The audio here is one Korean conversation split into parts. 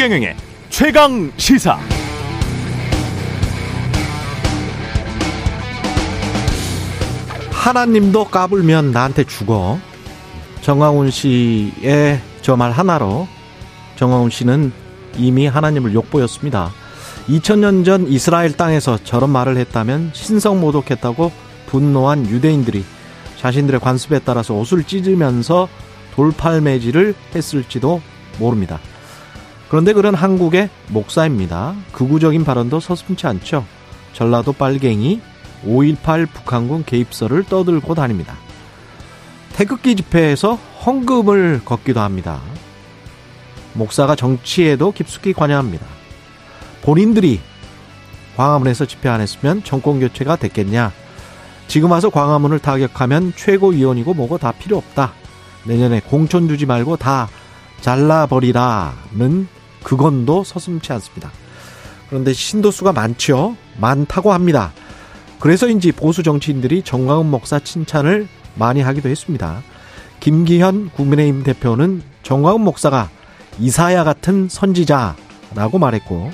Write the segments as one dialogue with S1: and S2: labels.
S1: 최경영의 최강 시사.
S2: 하나님도 까불면 나한테 죽어. 정광훈 씨의 저 말 하나로 정광훈 씨는 이미 하나님을 욕보였습니다. 2000년 전 이스라엘 땅에서 저런 말을 했다면 신성 모독했다고 분노한 유대인들이 자신들의 관습에 따라서 옷을 찢으면서 돌팔매질을 했을지도 모릅니다. 그런데 그런 한국의 목사입니다. 극우적인 발언도 서슴치 않죠. 전라도 빨갱이 5.18 북한군 개입설을 떠들고 다닙니다. 태극기 집회에서 헌금을 걷기도 합니다. 목사가 정치에도 깊숙이 관여합니다. 본인들이 광화문에서 집회 안 했으면 정권 교체가 됐겠냐? 지금 와서 광화문을 타격하면 최고위원이고 뭐고 다 필요 없다. 내년에 공천 주지 말고 다 잘라버리라는 그건도 서슴치 않습니다. 그런데 신도수가 많죠. 많다고 합니다. 그래서인지 보수 정치인들이 정광훈 목사 칭찬을 많이 하기도 했습니다. 김기현 국민의힘 대표는 정광훈 목사가 이사야 같은 선지자라고 말했고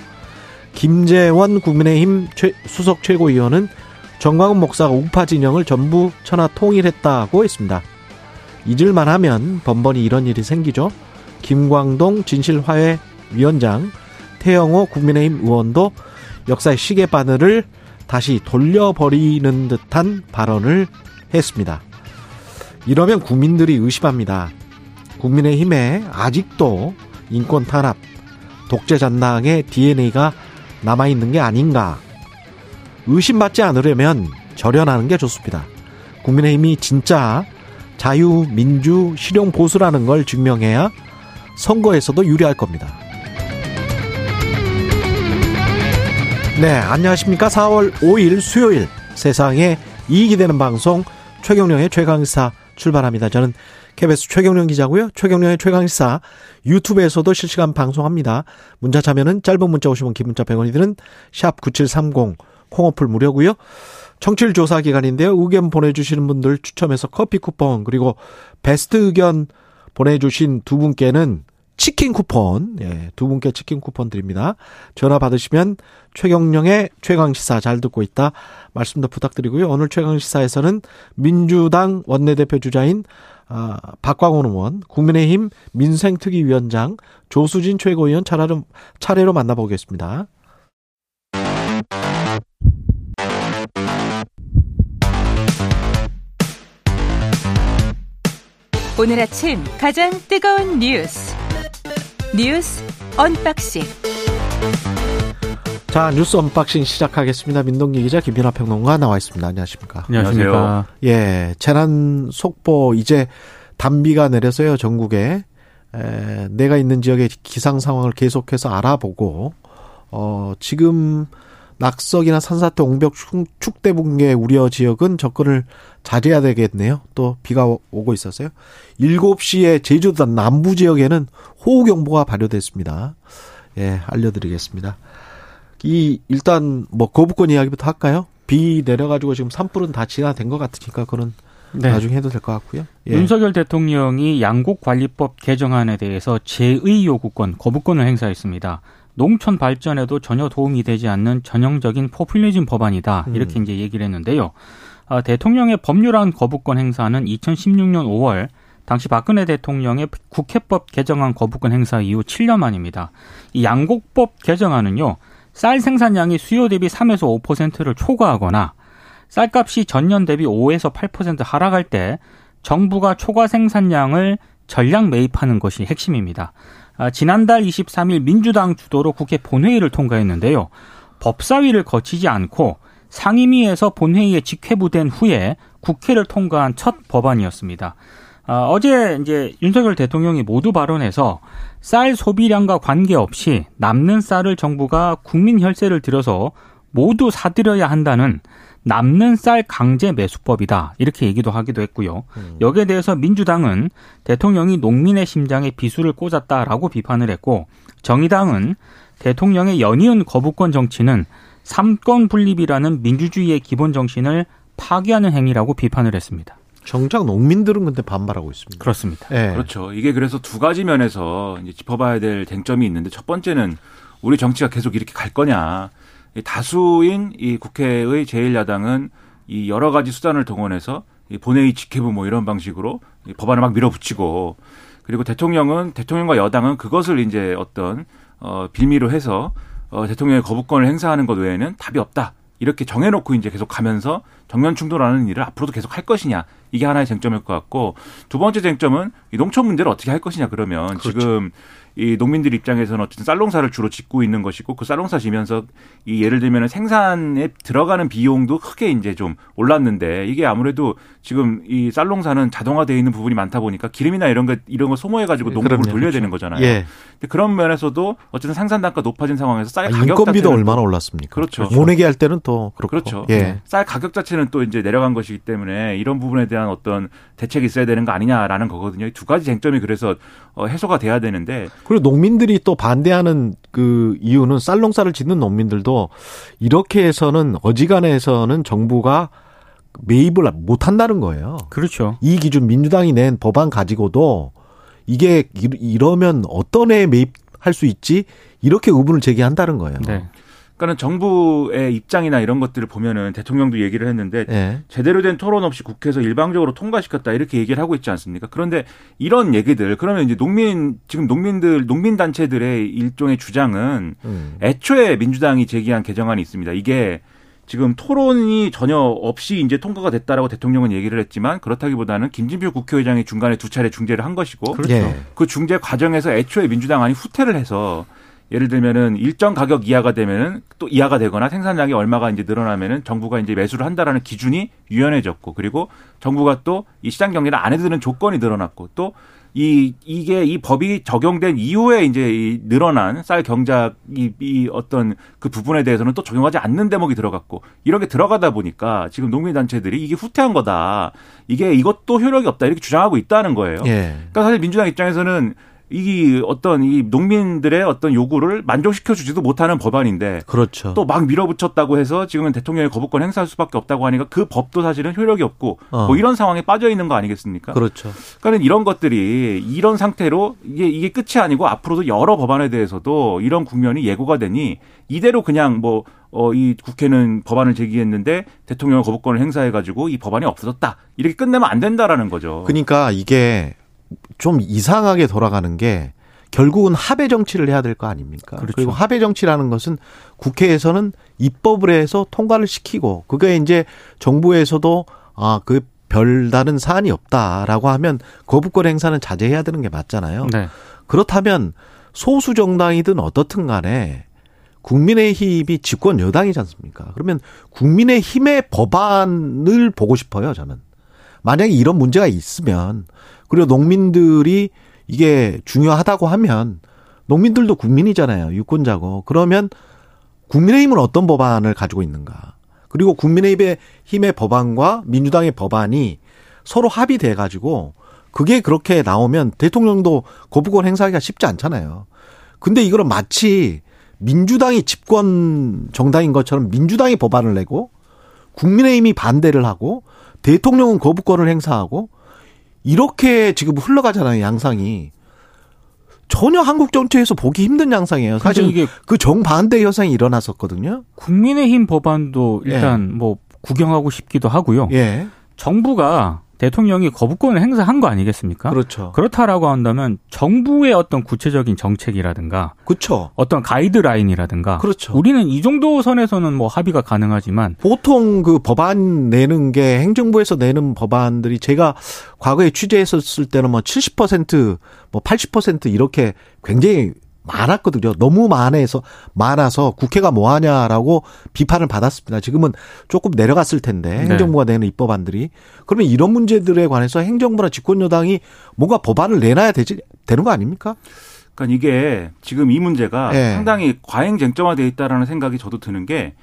S2: 김재원 국민의힘 최, 수석 최고위원은 정광훈 목사가 우파 진영을 전부 천하 통일했다고 했습니다. 잊을만 하면 번번이 이런 일이 생기죠. 김광동 진실화해 위원장, 태영호 국민의힘 의원도 역사의 시계 바늘을 다시 돌려버리는 듯한 발언을 했습니다. 이러면 국민들이 의심합니다. 국민의힘에 아직도 인권 탄압, 독재 잔당의 DNA가 남아있는 게 아닌가. 의심받지 않으려면 절연하는 게 좋습니다. 국민의힘이 진짜 자유, 민주, 실용 보수라는 걸 증명해야 선거에서도 유리할 겁니다. 네, 안녕하십니까. 4월 5일 수요일 세상에 이익이 되는 방송 최경령의 최강사 출발합니다. 저는 KBS 최경령 기자고요. 최경령의 최강사 유튜브에서도 실시간 방송합니다. 문자 참여는 짧은 문자 오시면 기문자 100원이 드는 샵 9730 콩어플 무료고요. 청취율 조사 기간인데요. 의견 보내주시는 분들 추첨해서 커피 쿠폰 그리고 베스트 의견 보내주신 두 분께는 치킨 쿠폰, 예, 두 분께 치킨 쿠폰 드립니다. 전화 받으시면 최경령의 최강시사 잘 듣고 있다 말씀도 부탁드리고요. 오늘 최강시사에서는 민주당 원내대표 주자인 아, 박광온 의원, 국민의힘 민생특위위원장 조수진 최고위원 차례로, 차례로 만나보겠습니다.
S3: 오늘 아침 가장 뜨거운 뉴스 뉴스 unboxing
S2: 자 뉴스 unboxing 시작하겠습니다. 민동기 기자 김민아 평론가 나와 있습니다. 안녕하십니까?
S4: 안녕하십니까?
S2: 예, 재난 속보 이제 단비가 내려서요 전국에 에, 내가 있는 지역의 기상 상황을 계속해서 알아보고 어 지금 낙석이나 산사태, 옹벽, 축대 붕괴 우려 지역은 접근을 자제해야 되겠네요. 또 비가 오고 있어서요. 7시에 제주도 남부 지역에는 호우경보가 발효됐습니다. 예, 알려드리겠습니다. 이, 일단, 뭐, 거부권 이야기부터 할까요? 비 내려가지고 지금 산불은 다 진화된 것 같으니까, 그는 네. 나중에 해도 될 것 같고요.
S4: 예. 윤석열 대통령이 양곡관리법 개정안에 대해서 제의 요구권, 거부권을 행사했습니다. 농촌 발전에도 전혀 도움이 되지 않는 전형적인 포퓰리즘 법안이다. 음. 이렇게 음. 이제 얘기를 했는데요. 아, 대통령의 법률안 거부권 행사는 2016년 5월 당시 박근혜 대통령의 국회법 개정안 거부권 행사 이후 7년 만입니다. 이 양곡법 개정안은요. 쌀 생산량이 수요 대비 3에서 5%를 초과하거나 쌀값이 전년 대비 5에서 8% 하락할 때 정부가 초과 생산량을 전량 매입하는 것이 핵심입니다. 아, 지난달 23일 민주당 주도로 국회 본회의를 통과했는데요. 법사위를 거치지 않고 상임위에서 본회의에 직회부된 후에 국회를 통과한 첫 법안이었습니다. 아, 어제 이제 윤석열 대통령이 모두 발언해서 쌀 소비량과 관계없이 남는 쌀을 정부가 국민 혈세를 들여서 모두 사들여야 한다는 남는 쌀 강제 매수법이다. 이렇게 얘기도 하기도 했고요. 음. 여기에 대해서 민주당은 대통령이 농민의 심장에 비수를 꽂았다라고 비판을 했고 정의당은 대통령의 연이은 거부권 정치는 삼권 분립이라는 민주주의의 기본 정신을 파괴하는 행위라고 비판을 했습니다.
S2: 정작 농민들은 근데 반발하고 있습니다.
S4: 그렇습니다.
S5: 네. 그렇죠. 이게 그래서 두 가지 면에서 이제 짚어봐야 될 쟁점이 있는데 첫 번째는 우리 정치가 계속 이렇게 갈 거냐. 다수인 이 국회의 제1야당은 이 여러 가지 수단을 동원해서 이 본회의 직회부 뭐 이런 방식으로 이 법안을 막 밀어붙이고 그리고 대통령은 대통령과 여당은 그것을 이제 어떤 어 빌미로 해서 어 대통령의 거부권을 행사하는 것 외에는 답이 없다. 이렇게 정해놓고 이제 계속 가면서 정면 충돌하는 일을 앞으로도 계속 할 것이냐 이게 하나의 쟁점일 것 같고 두 번째 쟁점은 이 농촌 문제를 어떻게 할 것이냐 그러면 그렇죠. 지금 이 농민들 입장에서는 어쨌든 쌀농사를 주로 짓고 있는 것이고 그 쌀농사 지면서 이 예를 들면 생산에 들어가는 비용도 크게 이제 좀 올랐는데 이게 아무래도 지금 이 쌀농사는 자동화되어 있는 부분이 많다 보니까 기름이나 이런 거 이런 거 소모해 가지고 농부를 돌려야 그렇죠. 되는 거잖아요. 예. 근데 그런 면에서도 어쨌든 생산 단가 높아진 상황에서 쌀 아, 가격
S2: 인건비도 얼마나 올랐습니까?
S5: 그렇죠.
S2: 모내기 할 때는 또 그렇고.
S5: 그렇죠. 예. 쌀 가격 자체는 또 이제 내려간 것이기 때문에 이런 부분에 대한 어떤 대책이 있어야 되는 거 아니냐라는 거거든요. 두 가지 쟁점이 그래서 어, 해소가 돼야 되는데
S2: 그리고 농민들이 또 반대하는 그 이유는 쌀농사를 짓는 농민들도 이렇게 해서는 어지간해서는 정부가 매입을 못 한다는 거예요.
S4: 그렇죠.
S2: 이 기준 민주당이 낸 법안 가지고도 이게 이러면 어떤 애 매입할 수 있지? 이렇게 의문을 제기한다는 거예요. 네.
S5: 그러니까는 정부의 입장이나 이런 것들을 보면은 대통령도 얘기를 했는데 네. 제대로 된 토론 없이 국회에서 일방적으로 통과시켰다 이렇게 얘기를 하고 있지 않습니까? 그런데 이런 얘기들 그러면 이제 농민 지금 농민들 농민 단체들의 일종의 주장은 음. 애초에 민주당이 제기한 개정안이 있습니다. 이게 지금 토론이 전혀 없이 이제 통과가 됐다라고 대통령은 얘기를 했지만 그렇다기보다는 김진표 국회의장이 중간에 두 차례 중재를 한 것이고 그렇죠. 그 중재 과정에서 애초에 민주당 안이 후퇴를 해서 예를 들면은 일정 가격 이하가 되면은 또 이하가 되거나 생산량이 얼마가 이제 늘어나면은 정부가 이제 매수를 한다라는 기준이 유연해졌고 그리고 정부가 또 이 시장 경제를 안 해드는 조건이 늘어났고 또 이 이게 이 법이 적용된 이후에 이제 이 늘어난 쌀 경작 이, 이 어떤 그 부분에 대해서는 또 적용하지 않는 대목이 들어갔고 이런 게 들어가다 보니까 지금 농민 단체들이 이게 후퇴한 거다. 이게 이것도 효력이 없다 이렇게 주장하고 있다는 거예요. 예. 그러니까 사실 민주당 입장에서는 이 어떤 이 농민들의 어떤 요구를 만족시켜 주지도 못하는 법안인데
S2: 그렇죠.
S5: 또 막 밀어붙였다고 해서 지금은 대통령의 거부권 행사할 수밖에 없다고 하니까 그 법도 사실은 효력이 없고 어. 뭐 이런 상황에 빠져 있는 거 아니겠습니까?
S2: 그렇죠.
S5: 그러니까 이런 것들이 이런 상태로 이게 이게 끝이 아니고 앞으로도 여러 법안에 대해서도 이런 국면이 예고가 되니 이대로 그냥 뭐 어, 이 국회는 법안을 제기했는데 대통령 거부권을 행사해가지고 이 법안이 없어졌다. 이렇게 끝내면 안 된다라는 거죠.
S2: 그러니까 이게 좀 이상하게 돌아가는 게 결국은 합의 정치를 해야 될 거 아닙니까? 그렇죠. 그리고 합의 정치라는 것은 국회에서는 입법을 해서 통과를 시키고 그게 이제 정부에서도 아 그 별다른 사안이 없다라고 하면 거부권 행사는 자제해야 되는 게 맞잖아요. 네. 그렇다면 소수 정당이든 어떻든 간에 국민의힘이 집권 여당이지 않습니까? 그러면 국민의힘의 법안을 보고 싶어요, 저는. 만약에 이런 문제가 있으면 그리고 농민들이 이게 중요하다고 하면 농민들도 국민이잖아요. 유권자고. 그러면 국민의힘은 어떤 법안을 가지고 있는가. 그리고 국민의힘의 힘의 법안과 민주당의 법안이 서로 합의돼 가지고 그게 그렇게 나오면 대통령도 거부권 행사하기가 쉽지 않잖아요. 근데 이거는 마치 민주당이 집권 정당인 것처럼 민주당이 법안을 내고 국민의힘이 반대를 하고 대통령은 거부권을 행사하고 이렇게 지금 흘러가잖아요, 양상이. 전혀 한국 정치에서 보기 힘든 양상이에요. 사실 이게 그 정반대 현상이 일어났었거든요.
S4: 국민의힘 법안도 일단 예. 뭐 구경하고 싶기도 하고요. 예. 정부가 대통령이 거부권을 행사한 거 아니겠습니까?
S2: 그렇죠.
S4: 그렇다라고 한다면 정부의 어떤 구체적인 정책이라든가
S2: 그렇죠.
S4: 어떤 가이드라인이라든가
S2: 그렇죠.
S4: 우리는 이 정도 선에서는 뭐 합의가 가능하지만
S2: 보통 그 법안 내는 게 행정부에서 내는 법안들이 제가 과거에 취재했었을 때는 뭐 70%뭐 80% 이렇게 굉장히 많았거든요. 너무 많아서 많아서 국회가 뭐 하냐라고 비판을 받았습니다. 지금은 조금 내려갔을 텐데 네. 행정부가 내는 입법안들이 그러면 이런 문제들에 관해서 행정부나 집권 여당이 뭔가 법안을 내놔야 되지 되는 거 아닙니까?
S5: 그러니까 이게 지금 이 문제가 네. 상당히 과잉 쟁점화돼 있다라는 생각이 저도 드는 게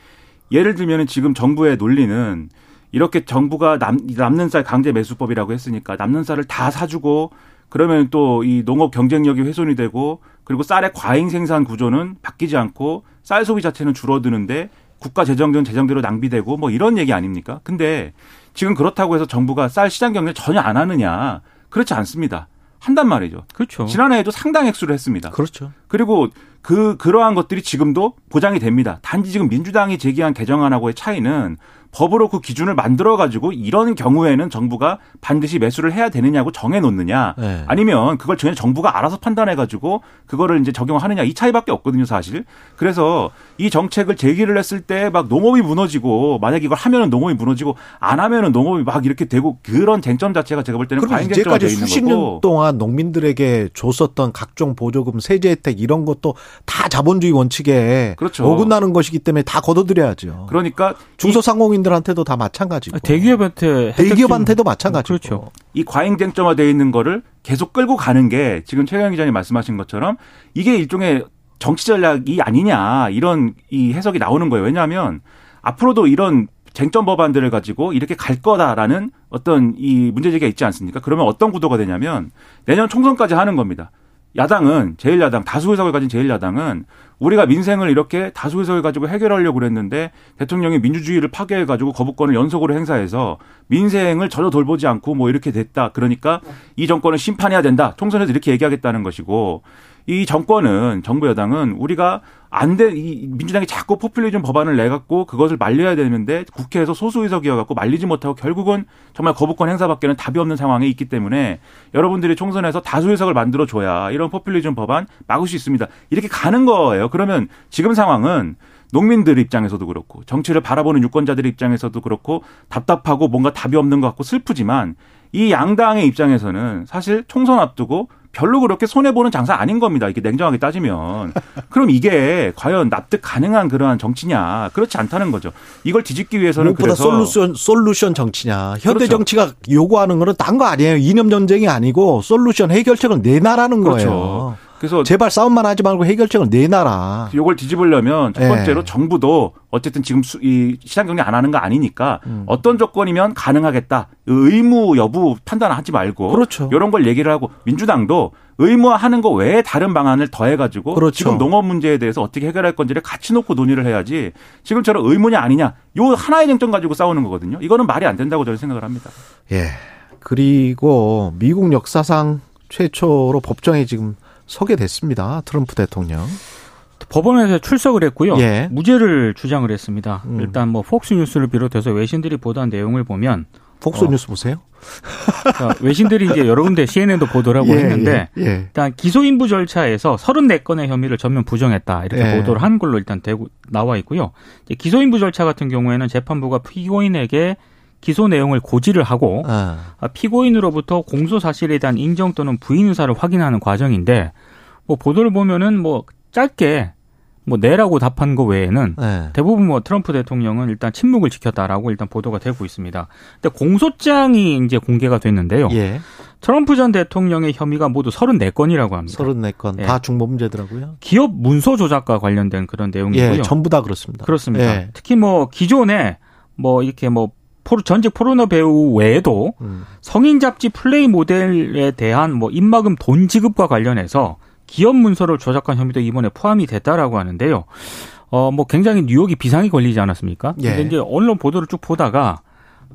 S5: 예를 들면은 지금 정부의 논리는 이렇게 정부가 남, 남는 쌀 강제 매수법이라고 했으니까 남는 쌀을 다 사주고 그러면 또 이 농업 경쟁력이 훼손이 되고 그리고 쌀의 과잉 생산 구조는 바뀌지 않고 쌀 소비 자체는 줄어드는데 국가 재정은 재정대로 낭비되고 뭐 이런 얘기 아닙니까? 근데 지금 그렇다고 해서 정부가 쌀 시장 경제 전혀 안 하느냐? 그렇지 않습니다. 한단 말이죠.
S4: 그렇죠.
S5: 지난해에도 상당 액수를 했습니다.
S2: 그렇죠.
S5: 그리고 그 그러한 것들이 지금도 보장이 됩니다. 단지 지금 민주당이 제기한 개정안하고의 차이는 법으로 그 기준을 만들어 가지고 이런 경우에는 정부가 반드시 매수를 해야 되느냐고 정해 놓느냐 네. 아니면 그걸 전혀 정부가 알아서 판단해 가지고 그거를 이제 적용하느냐 이 차이밖에 없거든요 사실 그래서 이 정책을 제기를 했을 때 막 농업이 무너지고 만약 이걸 하면은 농업이 무너지고 안 하면은 농업이 막 이렇게 되고 그런 쟁점 자체가 제가 볼 때는 과잉 쟁점화 돼 있는
S2: 수십 년 동안 농민들에게 줬었던 각종 보조금 세제 혜택 이런 것도 다 자본주의 원칙에 그렇죠. 어긋나는 것이기 때문에 다 걷어들여야죠.
S5: 그러니까
S2: 중소상공인 국민들한테도 다 마찬가지고.
S4: 대기업한테
S2: 대기업한테도 마찬가지고.
S4: 그렇죠.
S5: 이 과잉 쟁점화되어 있는 거를 계속 끌고 가는 게 지금 최강 기자님 말씀하신 것처럼 이게 일종의 정치 전략이 아니냐 이런 이 해석이 나오는 거예요. 왜냐하면 앞으로도 이런 쟁점 법안들을 가지고 이렇게 갈 거다라는 어떤 이 문제제기가 있지 않습니까? 그러면 어떤 구도가 되냐면 내년 총선까지 하는 겁니다. 야당은 제1야당 다수 의석을 가진 제1야당은 우리가 민생을 이렇게 다수 의석을 가지고 해결하려고 그랬는데 대통령이 민주주의를 파괴해 가지고 거부권을 연속으로 행사해서 민생을 전혀 돌보지 않고 뭐 이렇게 됐다. 그러니까 이 정권은 심판해야 된다. 총선에서 이렇게 얘기하겠다는 것이고 이 정권은 정부 여당은 우리가 안 돼, 이 민주당이 자꾸 포퓰리즘 법안을 내 갖고 그것을 말려야 되는데 국회에서 소수 의석이어 갖고 말리지 못하고 결국은 정말 거부권 행사밖에는 답이 없는 상황에 있기 때문에 여러분들이 총선에서 다수 의석을 만들어 줘야 이런 포퓰리즘 법안 막을 수 있습니다. 이렇게 가는 거예요. 그러면 지금 상황은 농민들 입장에서도 그렇고 정치를 바라보는 유권자들 입장에서도 그렇고 답답하고 뭔가 답이 없는 것 같고 슬프지만 이 양당의 입장에서는 사실 총선 앞두고 별로 그렇게 손해보는 장사 아닌 겁니다. 이게 냉정하게 따지면. 그럼 이게 과연 납득 가능한 그러한 정치냐. 그렇지 않다는 거죠. 이걸 뒤집기 위해서는
S2: 무엇보다 솔루션, 솔루션 정치냐. 현대 그렇죠. 정치가 요구하는 거는 딴 거 아니에요. 이념 전쟁이 아니고 솔루션 해결책을 내놔라는 그렇죠. 거예요. 그 래서 제발 싸움만 하지 말고 해결책을 내놔라.
S5: 이걸 뒤집으려면 첫 예. 번째로 네. 정부도 어쨌든 지금 이 시장 경제 안 하는 거 아니니까 음. 어떤 조건이면 가능하겠다. 의무 여부 판단하지 말고
S2: 그렇죠.
S5: 이런 걸 얘기를 하고 민주당도 의무화하는 거 외에 다른 방안을 더해가지고 그렇죠. 지금 농업 문제에 대해서 어떻게 해결할 건지를 같이 놓고 논의를 해야지 지금처럼 의무냐 아니냐 요 하나의 쟁점 가지고 싸우는 거거든요. 이거는 말이 안 된다고 저는 생각을 합니다.
S2: 예. 그리고 미국 역사상 최초로 법정에 지금 서게 됐습니다. 트럼프 대통령.
S4: 법원에서 출석을 했고요. 예. 무죄를 주장을 했습니다. 음. 일단 뭐 폭스 뉴스를 비롯해서 외신들이 보도한 내용을 보면
S2: 폭스뉴스 어, 보세요.
S4: 외신들이 이제 여러 군데 CNN도 보도를 하고 예, 했는데 예, 예. 일단 기소인부 절차에서 34건의 혐의를 전면 부정했다 이렇게 예. 보도를 한 걸로 일단 되고 나와 있고요. 기소인부 절차 같은 경우에는 재판부가 피고인에게 기소 내용을 고지를 하고 아. 피고인으로부터 공소 사실에 대한 인정 또는 부인 의사를 확인하는 과정인데 뭐 보도를 보면은 뭐 짧게 뭐 네라고 답한 거 외에는 네. 대부분 뭐 트럼프 대통령은 일단 침묵을 지켰다라고 일단 보도가 되고 있습니다. 근데 공소장이 이제 공개가 됐는데요. 예. 트럼프 전 대통령의 혐의가 모두 34건이라고 합니다.
S2: 34건. 예. 다 중범죄더라고요.
S4: 기업 문서 조작과 관련된 그런 내용이고요.
S2: 예, 전부 다 그렇습니다.
S4: 그렇습니다. 예. 특히 뭐 기존에 뭐 이렇게 뭐 포르, 전직 포르노 배우 외에도 음. 성인 잡지 플레이 모델에 대한 뭐 입막음 돈 지급과 관련해서 기업 문서를 조작한 혐의도 이번에 포함이 됐다라고 하는데요. 어, 뭐 굉장히 뉴욕이 비상이 걸리지 않았습니까? 예. 근데 이제 언론 보도를 쭉 보다가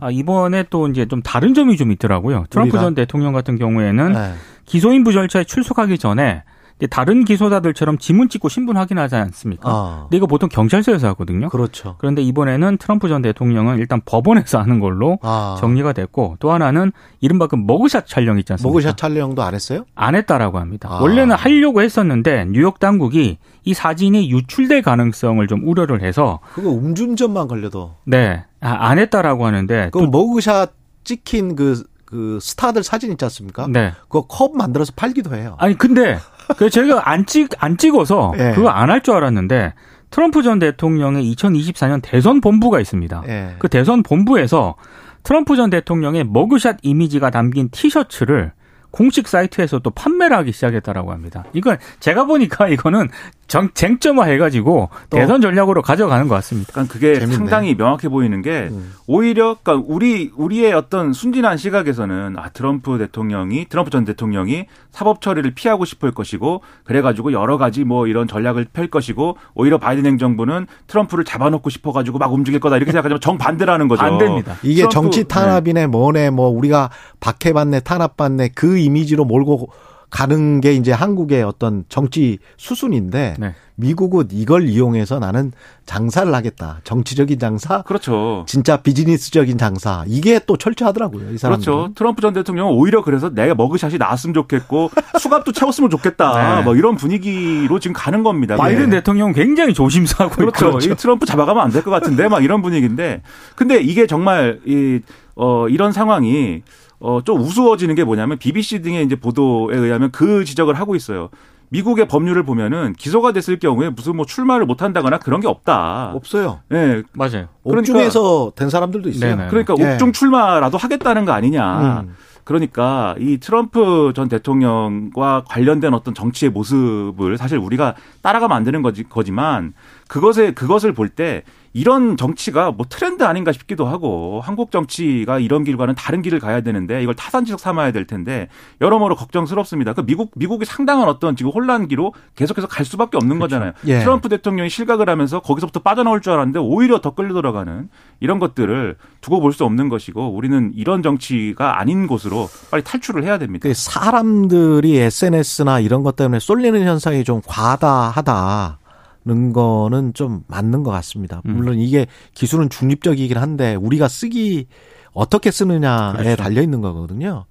S4: 아, 이번에 또 이제 좀 다른 점이 좀 있더라고요. 트럼프 우리가? 전 대통령 같은 경우에는 네. 기소인부 절차에 출석하기 전에 다른 기소자들처럼 지문 찍고 신분 확인하지 않습니까? 아. 근데 이거 보통 경찰서에서 하거든요.
S2: 그렇죠.
S4: 그런데 이번에는 트럼프 전 대통령은 일단 법원에서 하는 걸로 아. 정리가 됐고 또 하나는 이른바 그 머그샷 촬영 있지 않습니까?
S2: 머그샷 촬영도 안 했어요?
S4: 안 했다라고 합니다. 아. 원래는 하려고 했었는데 뉴욕 당국이 이 사진이 유출될 가능성을 좀 우려를 해서
S2: 그거 음주운전만 걸려도
S4: 네. 아, 안 했다라고 하는데
S2: 그 머그샷 찍힌 그, 그 스타들 사진 있지 않습니까? 네. 그거 컵 만들어서 팔기도 해요.
S4: 아니, 근데 그 제가 안 찍, 안 찍어서 예. 그거 안 할 줄 알았는데 트럼프 전 대통령의 2024년 대선 본부가 있습니다. 예. 그 대선 본부에서 트럼프 전 대통령의 머그샷 이미지가 담긴 티셔츠를 공식 사이트에서 또 판매를 하기 시작했다라고 합니다. 이건 제가 보니까 이거는 정, 쟁점화 해가지고 대선 전략으로 가져가는 것 같습니다.
S5: 그러니까 그게 재밌네. 상당히 명확해 보이는 게 음. 오히려 그러니까 우리 우리의 어떤 순진한 시각에서는 아 트럼프 대통령이 트럼프 전 대통령이 사법 처리를 피하고 싶을 것이고 그래가지고 여러 가지 뭐 이런 전략을 펼 것이고 오히려 바이든 행정부는 트럼프를 잡아놓고 싶어가지고 막 움직일 거다 이렇게 생각하지만 정 반대라는 거죠.
S4: 반대입니다.
S2: 이게 트럼프, 정치 탄압이네 뭐네 뭐 우리가 박해받네 탄압받네 그 이미지로 몰고 가는 게 이제 한국의 어떤 정치 수순인데 네. 미국은 이걸 이용해서 나는 장사를 하겠다. 정치적인 장사.
S5: 그렇죠.
S2: 진짜 비즈니스적인 장사. 이게 또 철저하더라고요. 이 사람.
S5: 그렇죠. 트럼프 전 대통령은 오히려 그래서 내가 머그샷이 나왔으면 좋겠고 수갑도 채웠으면 좋겠다. 네. 뭐 이런 분위기로 지금 가는 겁니다.
S4: 바이든 네. 대통령 굉장히 조심스하고
S5: 그렇죠. 그렇죠. 트럼프 잡아가면 안 될 것 같은데 막 이런 분위기인데 근데 이게 정말 이 어, 이런 상황이 어, 좀 우스워지는 게 뭐냐면 BBC 등의 이제 보도에 의하면 그 지적을 하고 있어요. 미국의 법률을 보면은 기소가 됐을 경우에 무슨 뭐 출마를 못 한다거나 그런 게 없다.
S2: 없어요.
S4: 예. 네. 맞아요.
S2: 옥중에서 된 사람들도 있어요.
S5: 네네. 그러니까 네. 옥중 출마라도 하겠다는 거 아니냐. 음. 그러니까 이 트럼프 전 대통령과 관련된 어떤 정치의 모습을 사실 우리가 따라가면 안 되는 거지, 거지만 그것에 그것을 볼 때 이런 정치가 뭐 트렌드 아닌가 싶기도 하고 한국 정치가 이런 길과는 다른 길을 가야 되는데 이걸 타산지석 삼아야 될 텐데 여러모로 걱정스럽습니다. 그 미국 미국이 상당한 어떤 지금 혼란기로 계속해서 갈 수밖에 없는 그렇죠. 거잖아요. 예. 트럼프 대통령이 실각을 하면서 거기서부터 빠져나올 줄 알았는데 오히려 더 끌려 들어가는 이런 것들을 두고 볼 수 없는 것이고 우리는 이런 정치가 아닌 곳으로 빨리 탈출을 해야 됩니다.
S2: 그 사람들이 SNS나 이런 것 때문에 쏠리는 현상이 좀 과다하다. 는 거는 좀 맞는 것 같습니다. 음. 물론 이게 기술은 중립적이긴 한데 우리가 쓰기 어떻게 쓰느냐에 그렇죠. 달려 있는 거거든요.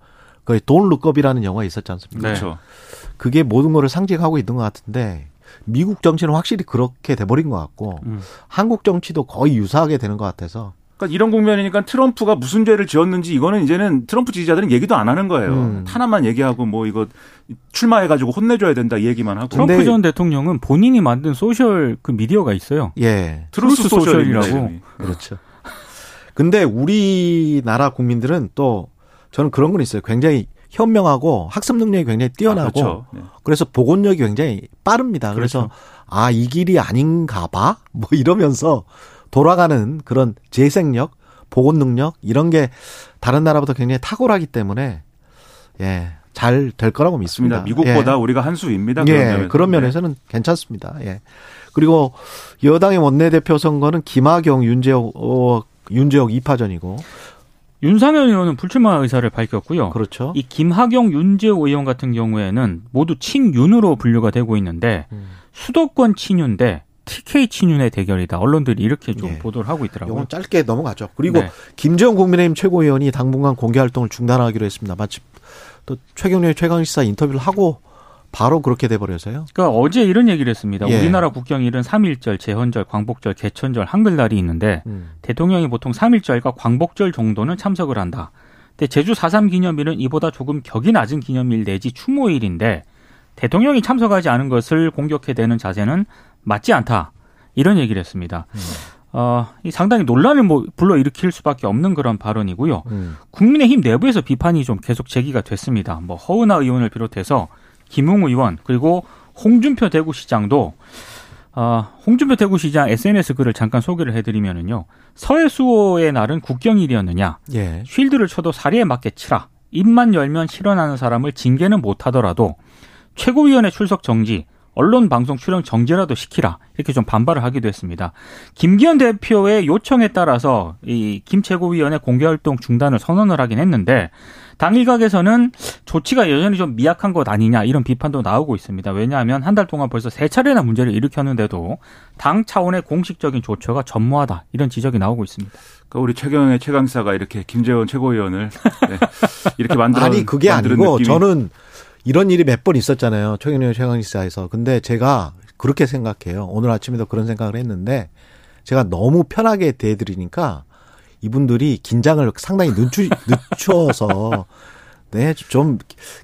S2: 거의 돈 룩업이라는 영화 있었지 않습니까?
S5: 네. 그렇죠.
S2: 그게 모든 거를 상징하고 있는 것 같은데 미국 정치는 확실히 그렇게 돼버린 것 같고 음. 한국 정치도 거의 유사하게 되는 것 같아서
S5: 그러니까 이런 국면이니까 트럼프가 무슨 죄를 지었는지 이거는 이제는 트럼프 지지자들은 얘기도 안 하는 거예요. 음. 탄압만 얘기하고 뭐 이거 출마해가지고 혼내줘야 된다 이 얘기만 하고.
S4: 트럼프 전 대통령은 본인이 만든 소셜 그 미디어가 있어요.
S2: 예.
S4: 트루스, 소셜이라고.
S2: 그렇죠. 근데 우리나라 국민들은 또 저는 그런 건 있어요. 굉장히 현명하고 학습 능력이 굉장히 뛰어나고 아, 그렇죠. 네. 그래서 복원력이 굉장히 빠릅니다. 그래서 그렇죠. 아 이 길이 아닌가 봐? 뭐 이러면서 돌아가는 그런 재생력, 복원 능력 이런 게 다른 나라보다 굉장히 탁월하기 때문에 예. 잘 될 거라고 믿습니다.
S5: 미국보다 예. 우리가 한 수입니다.
S2: 그런, 예. 면에서. 그런 면에서는 네. 괜찮습니다. 예. 그리고 여당의 원내대표 선거는 김학영, 윤재옥, 어, 윤재옥 2파전이고
S4: 윤상현 의원은 불출마 의사를 밝혔고요.
S2: 그렇죠.
S4: 이 김학영, 윤재옥 의원 같은 경우에는 모두 친윤으로 분류가 되고 있는데 음. 수도권 친윤대 TK 친윤의 대결이다. 언론들이 이렇게 좀 예. 보도를 하고 있더라고요.
S2: 이건 짧게 넘어가죠. 그리고 네. 김재원 국민의힘 최고위원이 당분간 공개 활동을 중단하기로 했습니다. 마치 또 최경련 최강시사 인터뷰를 하고 바로 그렇게 돼버려서요.
S4: 그러니까 어제 이런 얘기를 했습니다. 예. 우리나라 국경일은 3일절, 제헌절, 광복절, 개천절, 한글날이 있는데 음. 대통령이 보통 3일절과 광복절 정도는 참석을 한다. 근데 제주 4.3 기념일은 이보다 조금 격이 낮은 기념일 내지 추모일인데 대통령이 참석하지 않은 것을 공격해 대는 자세는 맞지 않다. 이런 얘기를 했습니다. 음. 어, 이 상당히 논란을 뭐 불러일으킬 수밖에 없는 그런 발언이고요. 음. 국민의힘 내부에서 비판이 좀 계속 제기가 됐습니다. 뭐 허은하 의원을 비롯해서 김웅 의원 그리고 홍준표 대구시장도 어, 홍준표 대구시장 SNS 글을 잠깐 소개를 해드리면은요. 서해 수호의 날은 국경일이었느냐? 예. 쉴드를 쳐도 사리에 맞게 치라. 입만 열면 실현하는 사람을 징계는 못하더라도 최고위원회 출석 정지, 언론 방송 출연 정지라도 시키라 이렇게 좀 반발을 하기도 했습니다. 김기현 대표의 요청에 따라서 이 김 최고위원회 공개 활동 중단을 선언을 하긴 했는데 당 일각에서는 조치가 여전히 좀 미약한 것 아니냐 이런 비판도 나오고 있습니다. 왜냐하면 한 달 동안 벌써 세 차례나 문제를 일으켰는데도 당 차원의 공식적인 조처가 전무하다 이런 지적이 나오고 있습니다.
S5: 그러니까 우리 최경의 최강사가 이렇게 김재원 최고위원을 네, 이렇게 만들어
S2: 아니 그게 아니고 느낌이. 저는 이런 일이 몇 번 있었잖아요. 최경영 최강시사에서. 근데 제가 그렇게 생각해요. 오늘 아침에도 그런 생각을 했는데 제가 너무 편하게 대해드리니까 이분들이 긴장을 상당히 늦추, 늦춰서 네, 좀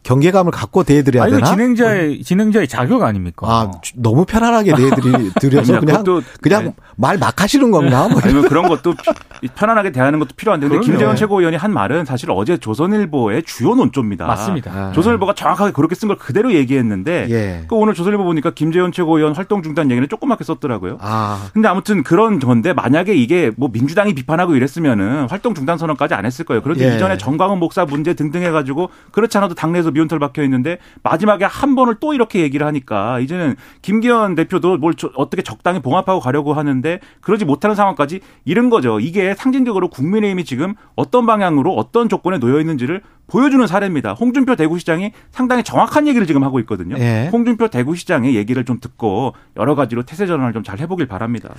S2: 경계감을 갖고 대해드려야
S4: 아니,
S2: 되나?
S4: 진행자의 진행자의 자격 아닙니까?
S2: 아, 너무 편안하게 대해드리 드려서 그냥 그냥 말막 하시는 건가? 뭐
S5: 아니면 그런 것도 편안하게 대하는 것도 필요한데 근데 김재원 최고위원이 한 말은 사실 어제 조선일보의 주요 논조입니다.
S4: 맞습니다.
S5: 아. 조선일보가 정확하게 그렇게 쓴 걸 그대로 얘기했는데 예. 그 오늘 조선일보 보니까 김재원 최고위원 활동 중단 얘기는 조그맣게 썼더라고요. 아. 근데 아무튼 그런 건데 만약에 이게 뭐 민주당이 비판하고 이랬으면은 활동 중단 선언까지 안 했을 거예요. 그런데 예. 이전에 정광훈 목사 문제 등등 해가지고 그렇지 않아도 당내에서 미온털 박혀 있는데 마지막에 한 번을 또 이렇게 얘기를 하니까 이제는 김기현 대표도 뭘 어떻게 적당히 봉합하고 가려고 하는데 그러지 못하는 상황까지 이런 거죠. 이게 상징적으로 국민의힘이 지금 어떤 방향으로 어떤 조건에 놓여 있는지를 보여주는 사례입니다. 홍준표 대구시장이 상당히 정확한 얘기를 지금 하고 있거든요. 예. 홍준표 대구시장의 얘기를 좀 듣고 여러 가지로 태세 전환을 좀 잘 해보길 바랍니다.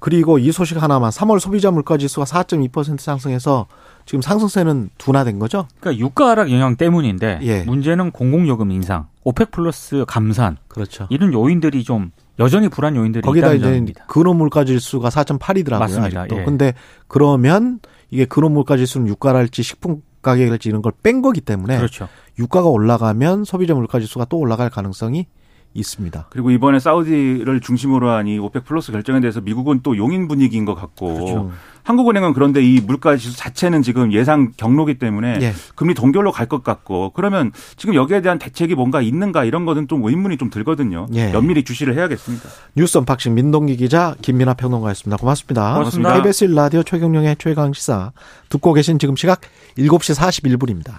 S2: 그리고 이 소식 하나만 3월 소비자 물가지수가 4.2% 상승해서 지금 상승세는 둔화된 거죠?
S4: 그러니까 유가 하락 영향 때문인데 예. 문제는 공공요금 인상, 오펙 플러스 감산, 그렇죠. 이런 요인들이 좀 여전히 불안 요인들이
S2: 거기다
S4: 이제 점입니다.
S2: 근원 물가 지수가 4.8이더라고요. 맞습니다. 아직도. 예. 근데 그러면 이게 근원 물가 지수는 유가랄지 식품 가격이랄지 이런 걸뺀 거기 때문에 그렇죠. 유가가 올라가면 소비자 물가 지수가 또 올라갈 가능성이 있습니다.
S5: 그리고 이번에 사우디를 중심으로 한 이 오펙 플러스 결정에 대해서 미국은 또 용인 분위기인 것 같고 그렇죠. 한국은행은 그런데 이 물가 지수 자체는 지금 예상 경로기 때문에 예. 금리 동결로 갈 것 같고 그러면 지금 여기에 대한 대책이 뭔가 있는가 이런 것은 좀 의문이 좀 들거든요. 예. 면밀히 주시를 해야겠습니다.
S2: 뉴스 unboxing 민동기 기자 김민아 평론가였습니다. 고맙습니다. 고맙습니다. KBS 라디오 최경영의 최강 시사 듣고 계신 지금 시각 7시 41분입니다.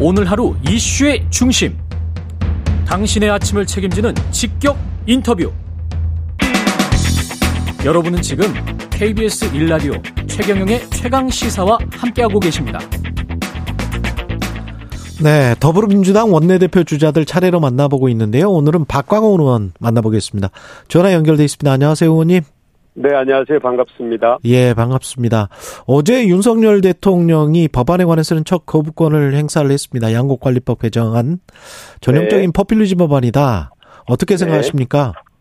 S6: 오늘 하루 이슈의 중심. 당신의 아침을 책임지는 직격 인터뷰. 여러분은 지금 KBS 1라디오 최경영의 최강 시사와 함께하고 계십니다.
S2: 네, 더불어민주당 원내대표 주자들 차례로 만나보고 있는데요. 오늘은 박광온 의원 만나보겠습니다. 전화 연결돼 있습니다. 안녕하세요, 의원님.
S7: 네, 안녕하세요. 반갑습니다.
S2: 예, 반갑습니다. 어제 윤석열 대통령이 법안에 관해서는 첫 거부권을 행사를 했습니다. 양곡관리법 개정안 전형적인 네. 포퓰리즘 법안이다. 어떻게 생각하십니까? 네.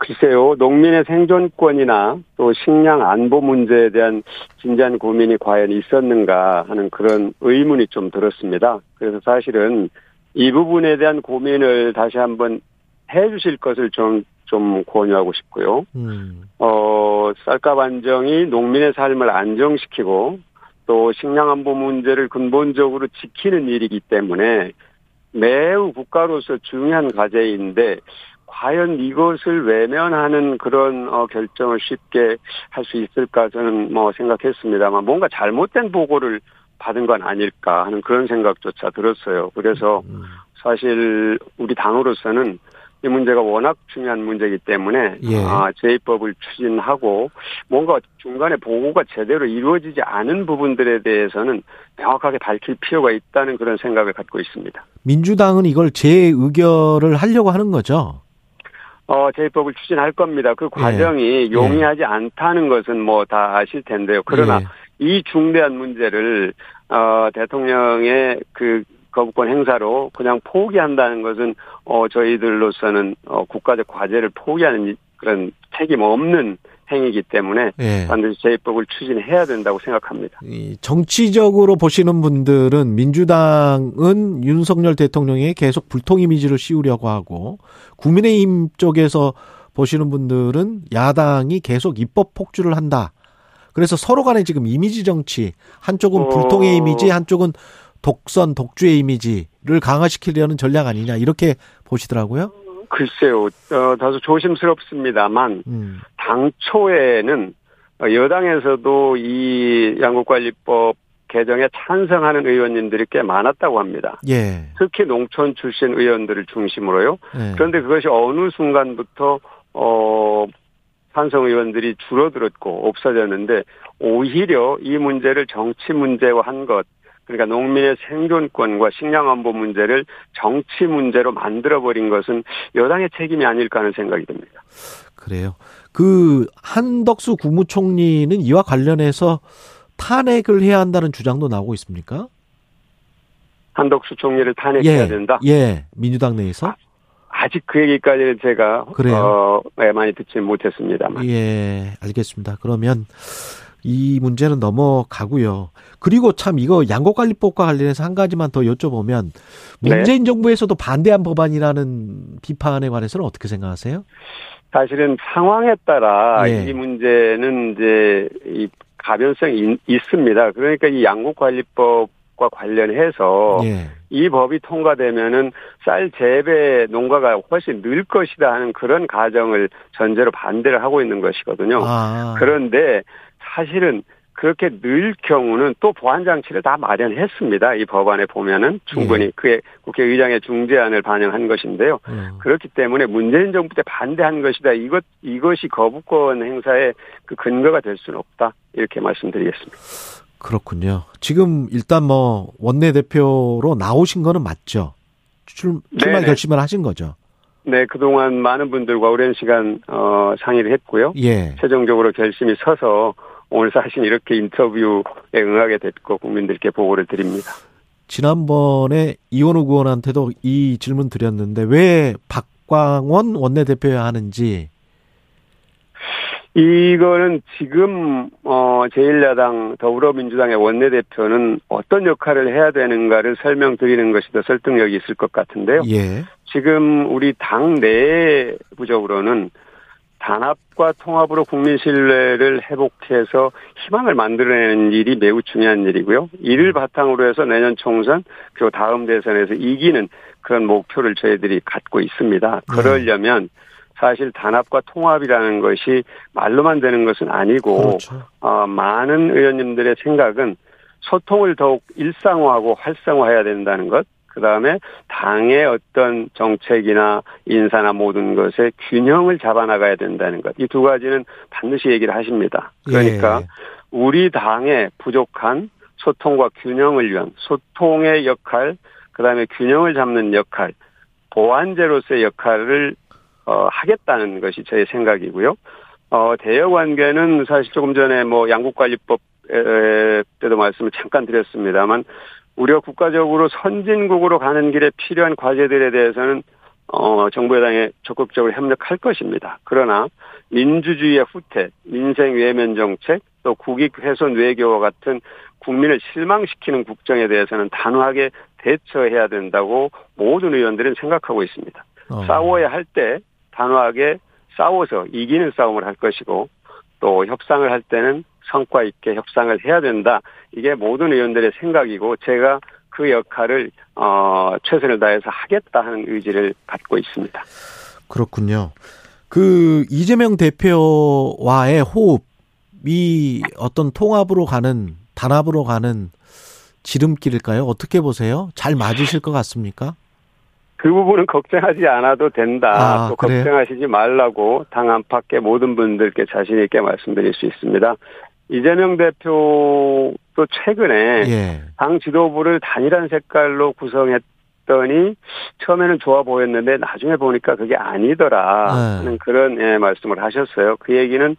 S7: 글쎄요, 농민의 생존권이나 또 식량 안보 문제에 대한 진지한 고민이 과연 있었는가 하는 그런 의문이 좀 들었습니다. 그래서 사실은 이 부분에 대한 고민을 다시 한번 해 주실 것을 좀 좀 권유하고 싶고요. 음. 어, 쌀값 안정이 농민의 삶을 안정시키고 또 식량 안보 문제를 근본적으로 지키는 일이기 때문에 매우 국가로서 중요한 과제인데 과연 이것을 외면하는 그런 어, 결정을 쉽게 할 수 있을까 저는 뭐 생각했습니다만 뭔가 잘못된 보고를 받은 건 아닐까 하는 그런 생각조차 들었어요. 그래서 음. 사실 우리 당으로서는 이 문제가 워낙 중요한 문제이기 때문에 예. 아, 제입법을 추진하고 뭔가 중간에 보고가 제대로 이루어지지 않은 부분들에 대해서는 명확하게 밝힐 필요가 있다는 그런 생각을 갖고 있습니다.
S2: 민주당은 이걸 재의결을 하려고 하는 거죠?
S7: 어, 제입법을 추진할 겁니다. 그 과정이 예. 용이하지 예. 않다는 것은 뭐 다 아실 텐데요. 그러나 예. 이 중대한 문제를 어, 대통령의 그 거부권 행사로 그냥 포기한다는 것은 어 저희들로서는 어 국가적 과제를 포기하는 그런 책임 없는 행위이기 때문에 예. 반드시 제입법을 추진해야 된다고 생각합니다.
S2: 정치적으로 보시는 분들은 민주당은 윤석열 대통령이 계속 불통 이미지를 씌우려고 하고 국민의힘 쪽에서 보시는 분들은 야당이 계속 입법 폭주를 한다. 그래서 서로 간에 지금 이미지 정치 한쪽은 불통의 이미지 한쪽은 독선, 독주의 이미지를 강화시키려는 전략 아니냐 이렇게 보시더라고요.
S7: 글쎄요, 어, 다소 조심스럽습니다만 음. 당초에는 여당에서도 이 양국관리법 개정에 찬성하는 의원님들이 꽤 많았다고 합니다. 예. 특히 농촌 출신 의원들을 중심으로요. 예. 그런데 그것이 어느 순간부터 어 찬성 의원들이 줄어들었고 없어졌는데 오히려 이 문제를 정치 문제화 한 것 그러니까 농민의 생존권과 식량 안보 문제를 정치 문제로 만들어 버린 것은 여당의 책임이 아닐까 하는 생각이 듭니다.
S2: 그래요. 그 한덕수 국무총리는 이와 관련해서 탄핵을 해야 한다는 주장도 나오고 있습니까?
S7: 한덕수 총리를 탄핵해야 예, 된다.
S2: 예, 민주당 내에서.
S7: 아, 직그 얘기까지는 제가 그래요. 어, 네, 많이 듣지 못했습니다만.
S2: 예, 알겠습니다. 그러면 이 문제는 넘어가고요. 그리고 참 이거 양곡관리법과 관련해서 한 가지만 더 여쭤보면 네. 문재인 네. 정부에서도 반대한 법안이라는 비판에 관해서는 어떻게 생각하세요?
S7: 사실은 상황에 따라 예. 이 문제는 이제 이 가변성이 있습니다. 그러니까 이 양곡관리법과 관련해서 예. 이 법이 통과되면은 쌀 재배 농가가 훨씬 늘 것이다 하는 그런 가정을 전제로 반대를 하고 있는 것이거든요. 아. 그런데 사실은 그렇게 늘 경우는 또 보완 장치를 다 마련했습니다. 이 법안에 보면은 충분히 예. 그게 국회의장의 중재안을 반영한 것인데요. 음. 그렇기 때문에 문재인 정부 때 반대한 것이다. 이것 이것이 거부권 행사의 그 근거가 될 수는 없다. 이렇게 말씀드리겠습니다.
S2: 그렇군요. 지금 일단 뭐 원내 대표로 나오신 거는 맞죠? 출, 출마 네네. 결심을 하신 거죠?
S7: 네, 그동안 많은 분들과 오랜 시간 어, 상의를 했고요. 예. 최종적으로 결심이 서서 오늘 사실 이렇게 인터뷰에 응하게 됐고 국민들께 보고를 드립니다.
S2: 지난번에 이원우 의원한테도 이 질문 드렸는데 왜 박광원 원내대표야 하는지
S7: 이거는 지금 어 제1야당 더불어민주당의 원내대표는 어떤 역할을 해야 되는가를 설명드리는 것이 더 설득력이 있을 것 같은데요. 예. 지금 우리 당 내부적으로는 단합과 통합으로 국민 신뢰를 회복해서 희망을 만들어내는 일이 매우 중요한 일이고요. 이를 바탕으로 해서 내년 총선 그리고 다음 대선에서 이기는 그런 목표를 저희들이 갖고 있습니다. 네. 그러려면 사실 단합과 통합이라는 것이 말로만 되는 것은 아니고 그렇죠. 어, 많은 의원님들의 생각은 소통을 더욱 일상화하고 활성화해야 된다는 것. 그 다음에 당의 어떤 정책이나 인사나 모든 것에 균형을 잡아나가야 된다는 것. 이 두 가지는 반드시 얘기를 하십니다. 그러니까 예. 우리 당의 부족한 소통과 균형을 위한 소통의 역할, 그 다음에 균형을 잡는 역할, 보완제로서의 역할을 어, 하겠다는 것이 저의 생각이고요. 어, 대여 관계는 사실 조금 전에 뭐 양국관리법 때도 말씀을 잠깐 드렸습니다만 우리가 국가적으로 선진국으로 가는 길에 필요한 과제들에 대해서는 어, 정부 여당에 적극적으로 협력할 것입니다. 그러나 민주주의의 후퇴, 민생 외면 정책, 또 국익 훼손 외교와 같은 국민을 실망시키는 국정에 대해서는 단호하게 대처해야 된다고 모든 의원들은 생각하고 있습니다. 어. 싸워야 할 때 단호하게 싸워서 이기는 싸움을 할 것이고 또 협상을 할 때는 성과 있게 협상을 해야 된다. 이게 모든 의원들의 생각이고 제가 그 역할을 어 최선을 다해서 하겠다 하는 의지를 갖고 있습니다.
S2: 그렇군요. 그 이재명 대표와의 호흡이 어떤 통합으로 가는 단합으로 가는 지름길일까요? 어떻게 보세요? 잘 맞으실 것 같습니까?
S7: 그 부분은 걱정하지 않아도 된다. 아, 또? 걱정하시지 말라고 당 안팎의 모든 분들께 자신 있게 말씀드릴 수 있습니다. 이재명 대표도 최근에 예. 당 지도부를 단일한 색깔로 구성했더니 처음에는 좋아 보였는데 나중에 보니까 그게 아니더라 네. 하는 그런 예, 말씀을 하셨어요. 그 얘기는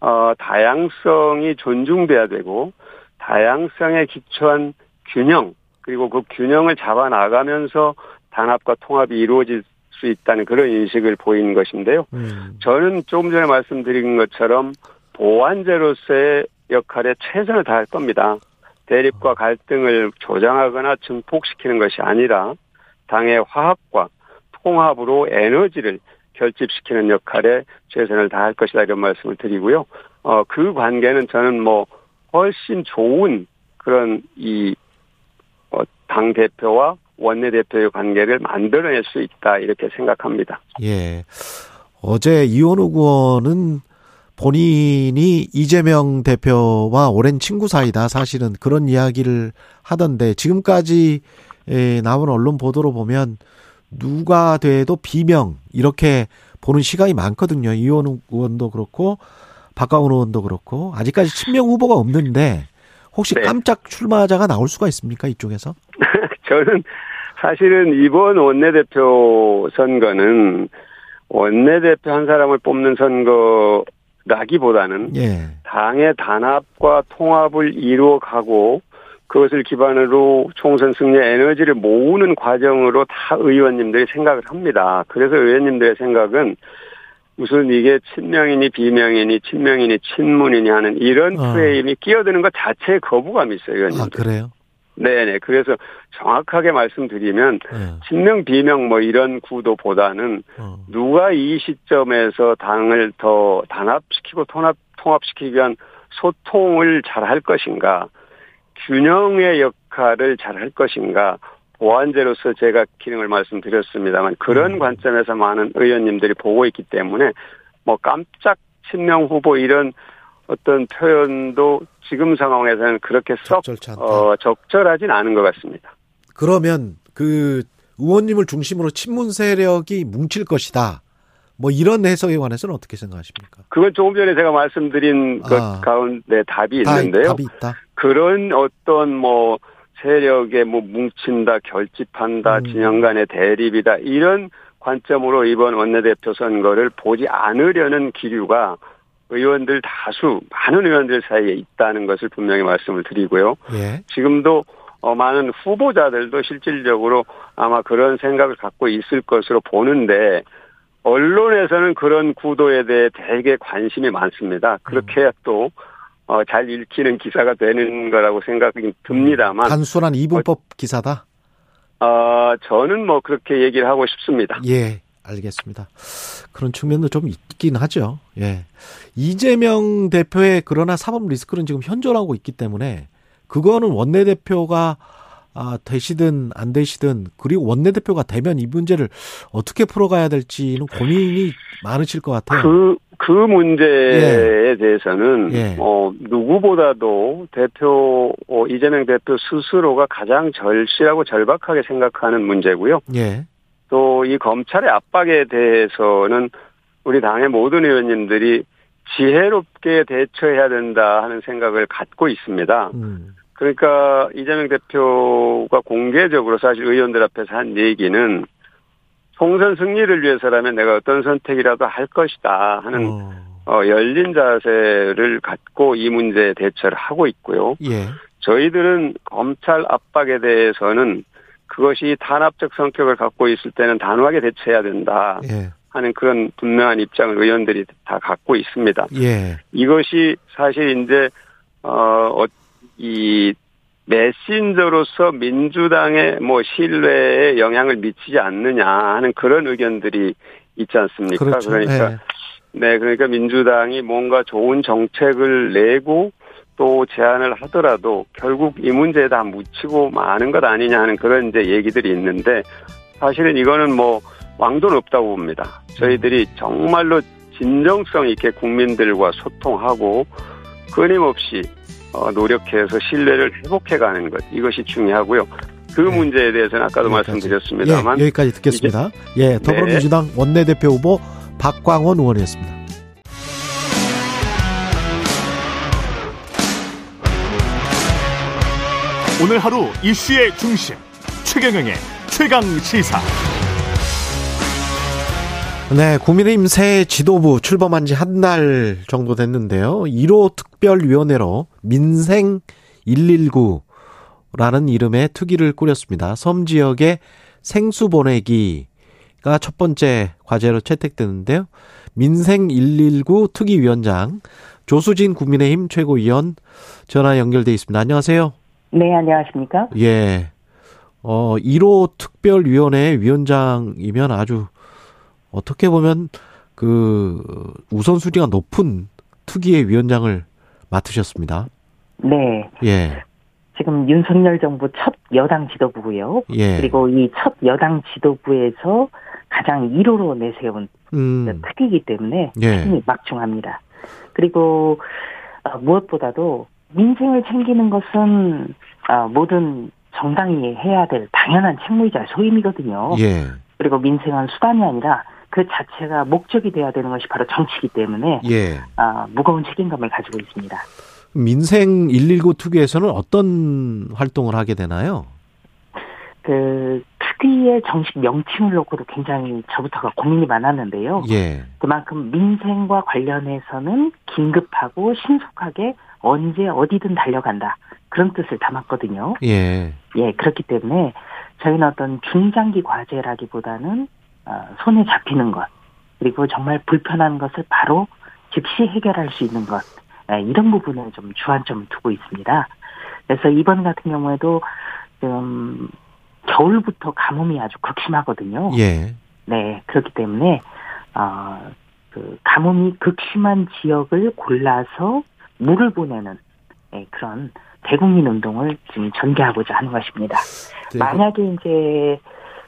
S7: 어 다양성이 존중돼야 되고 다양성에 기초한 균형 그리고 그 균형을 잡아 나가면서 단합과 통합이 이루어질 수 있다는 그런 인식을 보이는 것인데요. 음. 저는 조금 전에 말씀드린 것처럼 보완제로서의 역할에 최선을 다할 겁니다. 대립과 갈등을 조장하거나 증폭시키는 것이 아니라 당의 화합과 통합으로 에너지를 결집시키는 역할에 최선을 다할 것이다 이런 말씀을 드리고요. 어, 그 관계는 저는 뭐 훨씬 좋은 그런 이, 어, 당 대표와 원내대표의 관계를 만들어낼 수 있다 이렇게 생각합니다.
S2: 예. 어제 이원우 의원은 본인이 이재명 대표와 오랜 친구 사이다. 사실은 그런 이야기를 하던데 지금까지 나온 언론 보도로 보면 누가 돼도 비명 이렇게 보는 시각이 많거든요. 이원우 의원도 그렇고 박광훈 의원도 그렇고 아직까지 친명 후보가 없는데 혹시 네. 깜짝 출마자가 나올 수가 있습니까 이쪽에서?
S7: 저는 사실은 이번 원내대표 선거는 원내대표 한 사람을 뽑는 선거 라기보다는 예. 당의 단합과 통합을 이루어가고 그것을 기반으로 총선 승리의 에너지를 모으는 과정으로 다 의원님들이 생각을 합니다. 그래서 의원님들의 생각은 무슨 이게 친명이니 비명이니 친명이니 친문이니 하는 이런 어. 프레임이 끼어드는 것 자체에 거부감이 있어요. 의원님.
S2: 아, 그래요?
S7: 네네. 그래서 정확하게 말씀드리면 네. 친명 비명 뭐 이런 구도보다는 어. 누가 이 시점에서 당을 더 단합시키고 통합 통합시키기 위한 소통을 잘 할 것인가, 균형의 역할을 잘 할 것인가, 보완제로서 제가 기능을 말씀드렸습니다만 그런 음. 관점에서 많은 의원님들이 보고 있기 때문에 뭐 깜짝 친명 후보 이런 어떤 표현도 지금 상황에서는 그렇게 썩 어, 적절하진 않은 것 같습니다.
S2: 그러면 그 의원님을 중심으로 친문 세력이 뭉칠 것이다. 뭐 이런 해석에 관해서는 어떻게 생각하십니까?
S7: 그건 조금 전에 제가 말씀드린 아, 것 가운데 답이 있는데요.
S2: 답이 있다.
S7: 그런 어떤 뭐 세력에 뭐 뭉친다, 결집한다, 음. 진영 간의 대립이다 이런 관점으로 이번 원내대표 선거를 보지 않으려는 기류가 의원들 다수 많은 의원들 사이에 있다는 것을 분명히 말씀을 드리고요. 예. 지금도 어, 많은 후보자들도 실질적으로 아마 그런 생각을 갖고 있을 것으로 보는데 언론에서는 그런 구도에 대해 되게 관심이 많습니다. 그렇게 해야 또, 어, 잘 읽히는 기사가 되는 거라고 생각이 듭니다만.
S2: 단순한 이분법 어, 기사다?
S7: 어, 저는 뭐 그렇게 얘기를 하고 싶습니다.
S2: 예, 알겠습니다. 그런 측면도 좀 있긴 하죠. 예. 이재명 대표의 그러나 사법 리스크는 지금 현존하고 있기 때문에 그거는 원내대표가 아, 되시든 안 되시든 그리고 원내대표가 되면 이 문제를 어떻게 풀어가야 될지는 고민이 많으실 것 같아요.
S7: 그, 그 문제에 예. 대해서는 예. 어, 누구보다도 대표 어, 이재명 대표 스스로가 가장 절실하고 절박하게 생각하는 문제고요. 예. 또 이 검찰의 압박에 대해서는 우리 당의 모든 의원님들이 지혜롭게 대처해야 된다 하는 생각을 갖고 있습니다. 음. 그러니까 이재명 대표가 공개적으로 사실 의원들 앞에서 한 얘기는 총선 승리를 위해서라면 내가 어떤 선택이라도 할 것이다 하는 어. 어, 열린 자세를 갖고 이 문제에 대처를 하고 있고요. 예. 저희들은 검찰 압박에 대해서는 그것이 탄압적 성격을 갖고 있을 때는 단호하게 대처해야 된다. 예. 하는 그런 분명한 입장을 의원들이 다 갖고 있습니다. 예. 이것이 사실 이제 어이 메신저로서 민주당의 뭐 신뢰에 영향을 미치지 않느냐 하는 그런 의견들이 있지 않습니까? 그렇죠. 그러니까 네. 네, 그러니까 민주당이 뭔가 좋은 정책을 내고 또 제안을 하더라도 결국 이 문제에 다 묻히고 마는 것 아니냐 하는 그런 이제 얘기들이 있는데 사실은 이거는 뭐 왕도는 없다고 봅니다. 저희들이 정말로 진정성 있게 국민들과 소통하고 끊임없이 어, 노력해서 신뢰를 회복해가는 것 이것이 중요하고요. 그 네. 문제에 대해서는 아까도 여기까지. 말씀드렸습니다만
S2: 예, 여기까지 듣겠습니다. 예, 더불어민주당 네. 원내대표 후보 박광원 의원이었습니다.
S1: 오늘 하루 이슈의 중심 최경영의 최강 시사.
S2: 네, 국민의힘 새 지도부 출범한 지 한 달 정도 됐는데요. 1호 특별위원회로 민생 119라는 이름의 특위를 꾸렸습니다. 섬 지역의 생수 보내기가 첫 번째 과제로 채택되는데요. 민생 119 특위위원장 조수진 국민의힘 최고위원 전화 연결돼 있습니다. 안녕하세요.
S8: 네, 안녕하십니까?
S2: 예. 어, 1호 특별위원회 위원장이면 아주 어떻게 보면 그 우선순위가 높은 특위의 위원장을 맡으셨습니다.
S8: 네. 예. 지금 윤석열 정부 첫 여당 지도부고요. 예. 그리고 이 첫 여당 지도부에서 가장 1호로 내세운 음. 특위이기 때문에 예. 힘이 막중합니다. 그리고 어, 무엇보다도 민생을 챙기는 것은 어, 모든 정당이 해야 될 당연한 책무이자 소임이거든요. 예. 그리고 민생은 수단이 아니라 그 자체가 목적이 돼야 되는 것이 바로 정치이기 때문에 예. 아, 무거운 책임감을 가지고 있습니다.
S2: 민생 119 특위에서는 어떤 활동을 하게 되나요?
S8: 그 특위의 정식 명칭을 놓고도 굉장히 저부터가 고민이 많았는데요. 예. 그만큼 민생과 관련해서는 긴급하고 신속하게 언제 어디든 달려간다 그런 뜻을 담았거든요. 예. 예 그렇기 때문에 저희는 어떤 중장기 과제라기보다는 어, 손에 잡히는 것 그리고 정말 불편한 것을 바로 즉시 해결할 수 있는 것 예, 이런 부분에 좀 주안점을 두고 있습니다. 그래서 이번 같은 경우에도 좀 겨울부터 가뭄이 아주 극심하거든요. 예. 네 그렇기 때문에 어, 그 가뭄이 극심한 지역을 골라서 물을 보내는 네, 그런 대국민 운동을 지금 전개하고자 하는 것입니다. 네. 만약에 이제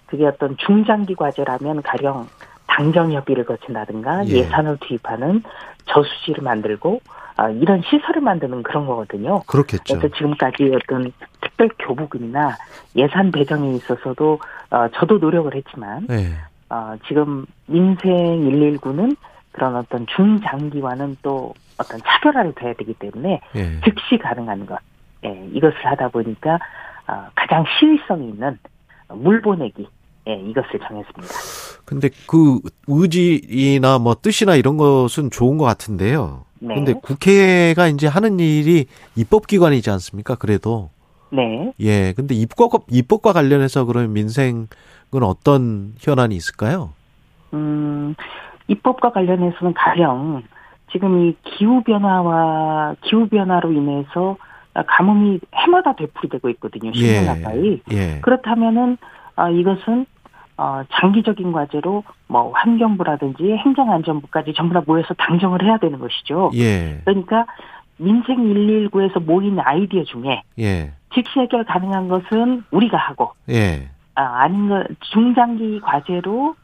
S8: 그게 어떤 중장기 과제라면 가령 당정 협의를 거친다든가 예. 산을 투입하는 저수지를 만들고 어, 이런 시설을 만드는 그런 거거든요.
S2: 그렇겠죠.
S8: 그래서 지금까지 어떤 특별 교부금이나 예산 배정에 있어서도 어, 저도 노력을 했지만 예. 어, 지금 민생 119는 그런 어떤 중장기와는 또 어떤 차별화를 돼야 되기 때문에 예. 즉시 가능한 것 예, 이것을 하다 보니까 어, 가장 시의성이 있는 물 보내기 예, 이것을 정했습니다.
S2: 근데 그 의지나 뭐 뜻이나 이런 것은 좋은 것 같은데요. 네. 근데 국회가 이제 하는 일이 입법기관이지 않습니까? 그래도. 네. 예. 근데 입법과, 입법과 관련해서 그러면 민생은 어떤 현안이 있을까요?
S8: 음, 입법과 관련해서는 가령 지금 이 기후 변화와 기후 변화로 인해서 가뭄이 해마다 되풀이되고 있거든요. 10년 예. 가까이. 예. 그렇다면은, 아, 이것은 어, 장기적인 과제로 뭐 환경부라든지 행정안전부까지 전부 다 모여서 당정을 해야 되는 것이죠. 예. 그러니까 민생 119에서 모인 아이디어 중에 예. 즉시 해결 가능한 것은 우리가 하고 예. 아, 아닌 것 중장기 과제로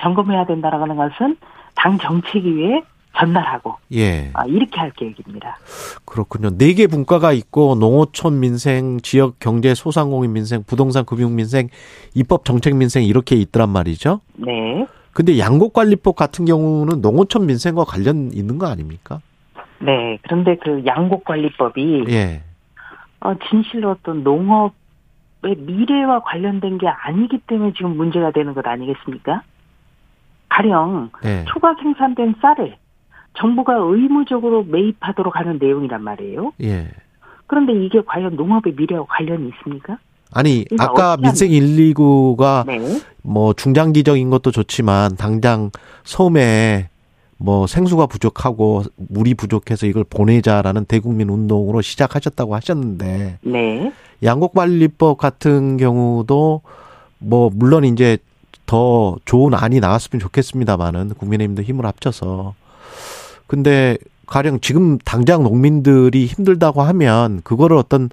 S8: 점검해야 된다라는 것은 당 정책 위에 전달하고 예. 아, 이렇게 할 계획입니다.
S2: 그렇군요. 네 개 분과가 있고 농어촌 민생, 지역 경제 소상공인 민생, 부동산 금융 민생, 입법 정책 민생 이렇게 있더란 말이죠. 네. 근데 양곡관리법 같은 경우는 농어촌 민생과 관련 있는 거 아닙니까?
S8: 네. 그런데 그 양곡관리법이 예. 어, 진실로 어떤 농업의 미래와 관련된 게 아니기 때문에 지금 문제가 되는 것 아니겠습니까? 가령 네. 초과 생산된 쌀을 정부가 의무적으로 매입하도록 하는 내용이란 말이에요. 예. 그런데 이게 과연 농업의 미래와 관련이 있습니까?
S2: 아니 그러니까 아까 민생 119가 네. 뭐 중장기적인 것도 좋지만 당장 섬에 뭐 생수가 부족하고 물이 부족해서 이걸 보내자라는 대국민 운동으로 시작하셨다고 하셨는데 네. 양곡관리법 같은 경우도 뭐 물론 이제 더 좋은 안이 나왔으면 좋겠습니다만은 국민의힘도 힘을 합쳐서 근데 가령 지금 당장 농민들이 힘들다고 하면 그거를 어떤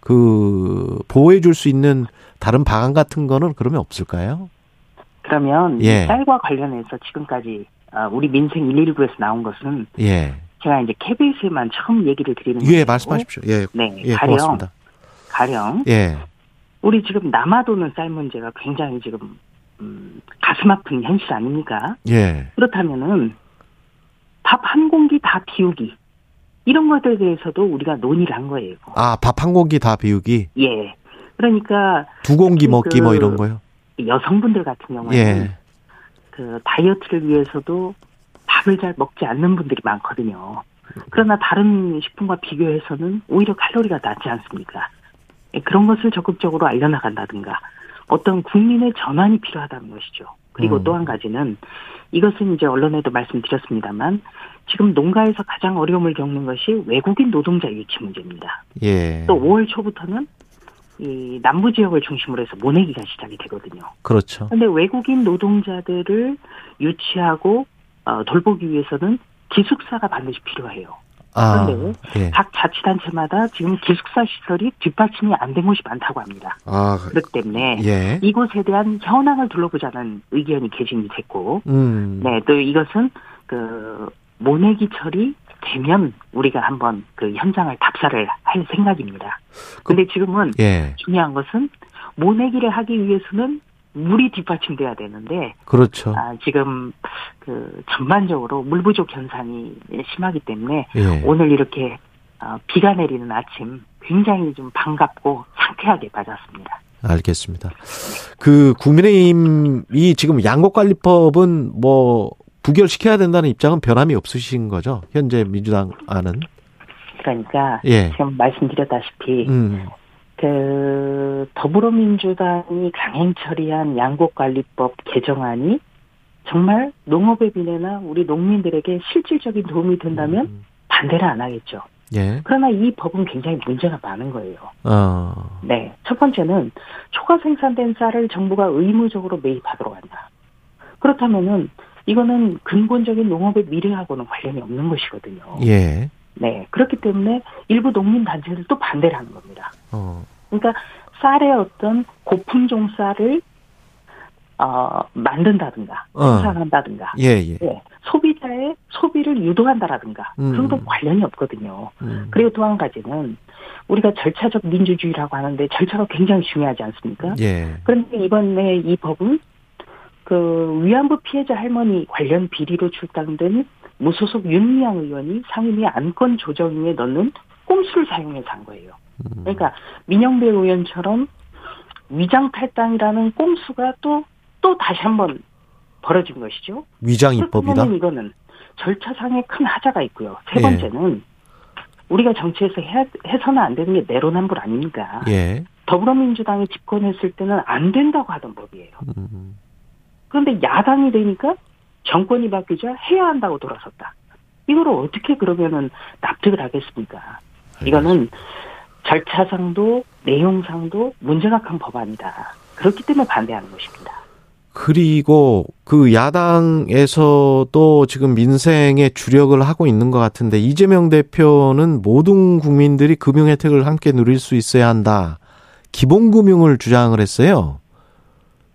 S2: 그 보호해 줄 수 있는 다른 방안 같은 거는 그러면 없을까요?
S8: 그러면 예. 쌀과 관련해서 지금까지 아, 우리 민생 119에서 나온 것은 예. 제가 이제 KBS에만 처음 얘기를 드리는
S2: 거예요. 예, 말씀하십시오. 예.
S8: 네. 예, 가령 고맙습니다. 가령 예. 우리 지금 남아도는 쌀 문제가 굉장히 지금 음, 가슴 아픈 현실 아닙니까? 예. 그렇다면은 밥 한 공기 다 비우기. 이런 것들에 대해서도 우리가 논의를 한 거예요.
S2: 아, 밥 한 공기 다 비우기?
S8: 예. 그러니까.
S2: 두 공기 먹기 그 뭐 이런 거요?
S8: 여성분들 같은 경우에는. 예. 그 다이어트를 위해서도 밥을 잘 먹지 않는 분들이 많거든요. 그러나 다른 식품과 비교해서는 오히려 칼로리가 낮지 않습니까? 예, 그런 것을 적극적으로 알려나간다든가 어떤 국민의 전환이 필요하다는 것이죠. 그리고 음. 또한 가지는 이것은 이제 언론에도 말씀드렸습니다만 지금 농가에서 가장 어려움을 겪는 것이 외국인 노동자 유치 문제입니다. 예. 또 5월 초부터는 이 남부 지역을 중심으로 해서 모내기가 시작이 되거든요.
S2: 그렇죠.
S8: 그런데 외국인 노동자들을 유치하고 어, 돌보기 위해서는 기숙사가 반드시 필요해요. 아, 그런데 예. 각 자치단체마다 지금 기숙사 시설이 뒷받침이 안 된 곳이 많다고 합니다. 아, 그렇기 때문에 예. 이곳에 대한 현황을 둘러보자는 의견이 개진이 됐고, 음. 네, 또 이것은 그 모내기 처리 되면 우리가 한번 그 현장을 답사를 할 생각입니다. 근데 지금은 예. 중요한 것은 모내기를 하기 위해서는 물이 뒷받침돼야 되는데
S2: 그렇죠.
S8: 아, 지금 그 전반적으로 물 부족 현상이 심하기 때문에 예. 오늘 이렇게 어, 비가 내리는 아침 굉장히 좀 반갑고 상쾌하게 맞았습니다.
S2: 알겠습니다. 그 국민의힘이 지금 양곡관리법은 뭐 부결시켜야 된다는 입장은 변함이 없으신 거죠? 현재 민주당 안은?
S8: 그러니까 예. 지금 말씀드렸다시피 음. 그 더불어민주당이 강행 처리한 양곡관리법 개정안이 정말 농업의 비례나 우리 농민들에게 실질적인 도움이 된다면 음. 반대를 안 하겠죠. 예. 그러나 이 법은 굉장히 문제가 많은 거예요. 어. 네. 첫 번째는 초과 생산된 쌀을 정부가 의무적으로 매입하도록 한다. 그렇다면은 이거는 근본적인 농업의 미래하고는 관련이 없는 것이거든요. 예. 네. 그렇기 때문에 일부 농민 단체들도 반대를 하는 겁니다. 어. 그러니까 쌀의 어떤 고품종 쌀을 어, 만든다든가 어. 생산한다든가 예, 예. 네. 소비자의 소비를 유도한다라든가 음. 그런 건 관련이 없거든요. 음. 그리고 또 한 가지는 우리가 절차적 민주주의라고 하는데 절차가 굉장히 중요하지 않습니까? 예. 그런데 이번에 이 법은 그 위안부 피해자 할머니 관련 비리로 출당된 무소속 윤미향 의원이 상임위 안건 조정위에 넣는 꼼수를 사용해서 한 거예요. 음. 그러니까 민영배 의원처럼 위장 탈당이라는 꼼수가 또 또 다시 한번 벌어진 것이죠.
S2: 위장 입법이다.
S8: 이거는 절차상의 큰 하자가 있고요. 세 예. 번째는 예. 우리가 정치에서 해, 해서는 안 되는 게 내로남불 아닙니까? 예. 더불어민주당이 집권했을 때는 안 된다고 하던 법이에요. 음. 그런데 야당이 되니까 정권이 바뀌자 해야 한다고 돌아섰다. 이거를 어떻게 그러면은 납득을 하겠습니까? 이거는 절차상도 내용상도 문제가 큰 법안이다. 그렇기 때문에 반대하는 것입니다.
S2: 그리고 그 야당에서도 지금 민생에 주력을 하고 있는 것 같은데 이재명 대표는 모든 국민들이 금융 혜택을 함께 누릴 수 있어야 한다. 기본금융을 주장을 했어요.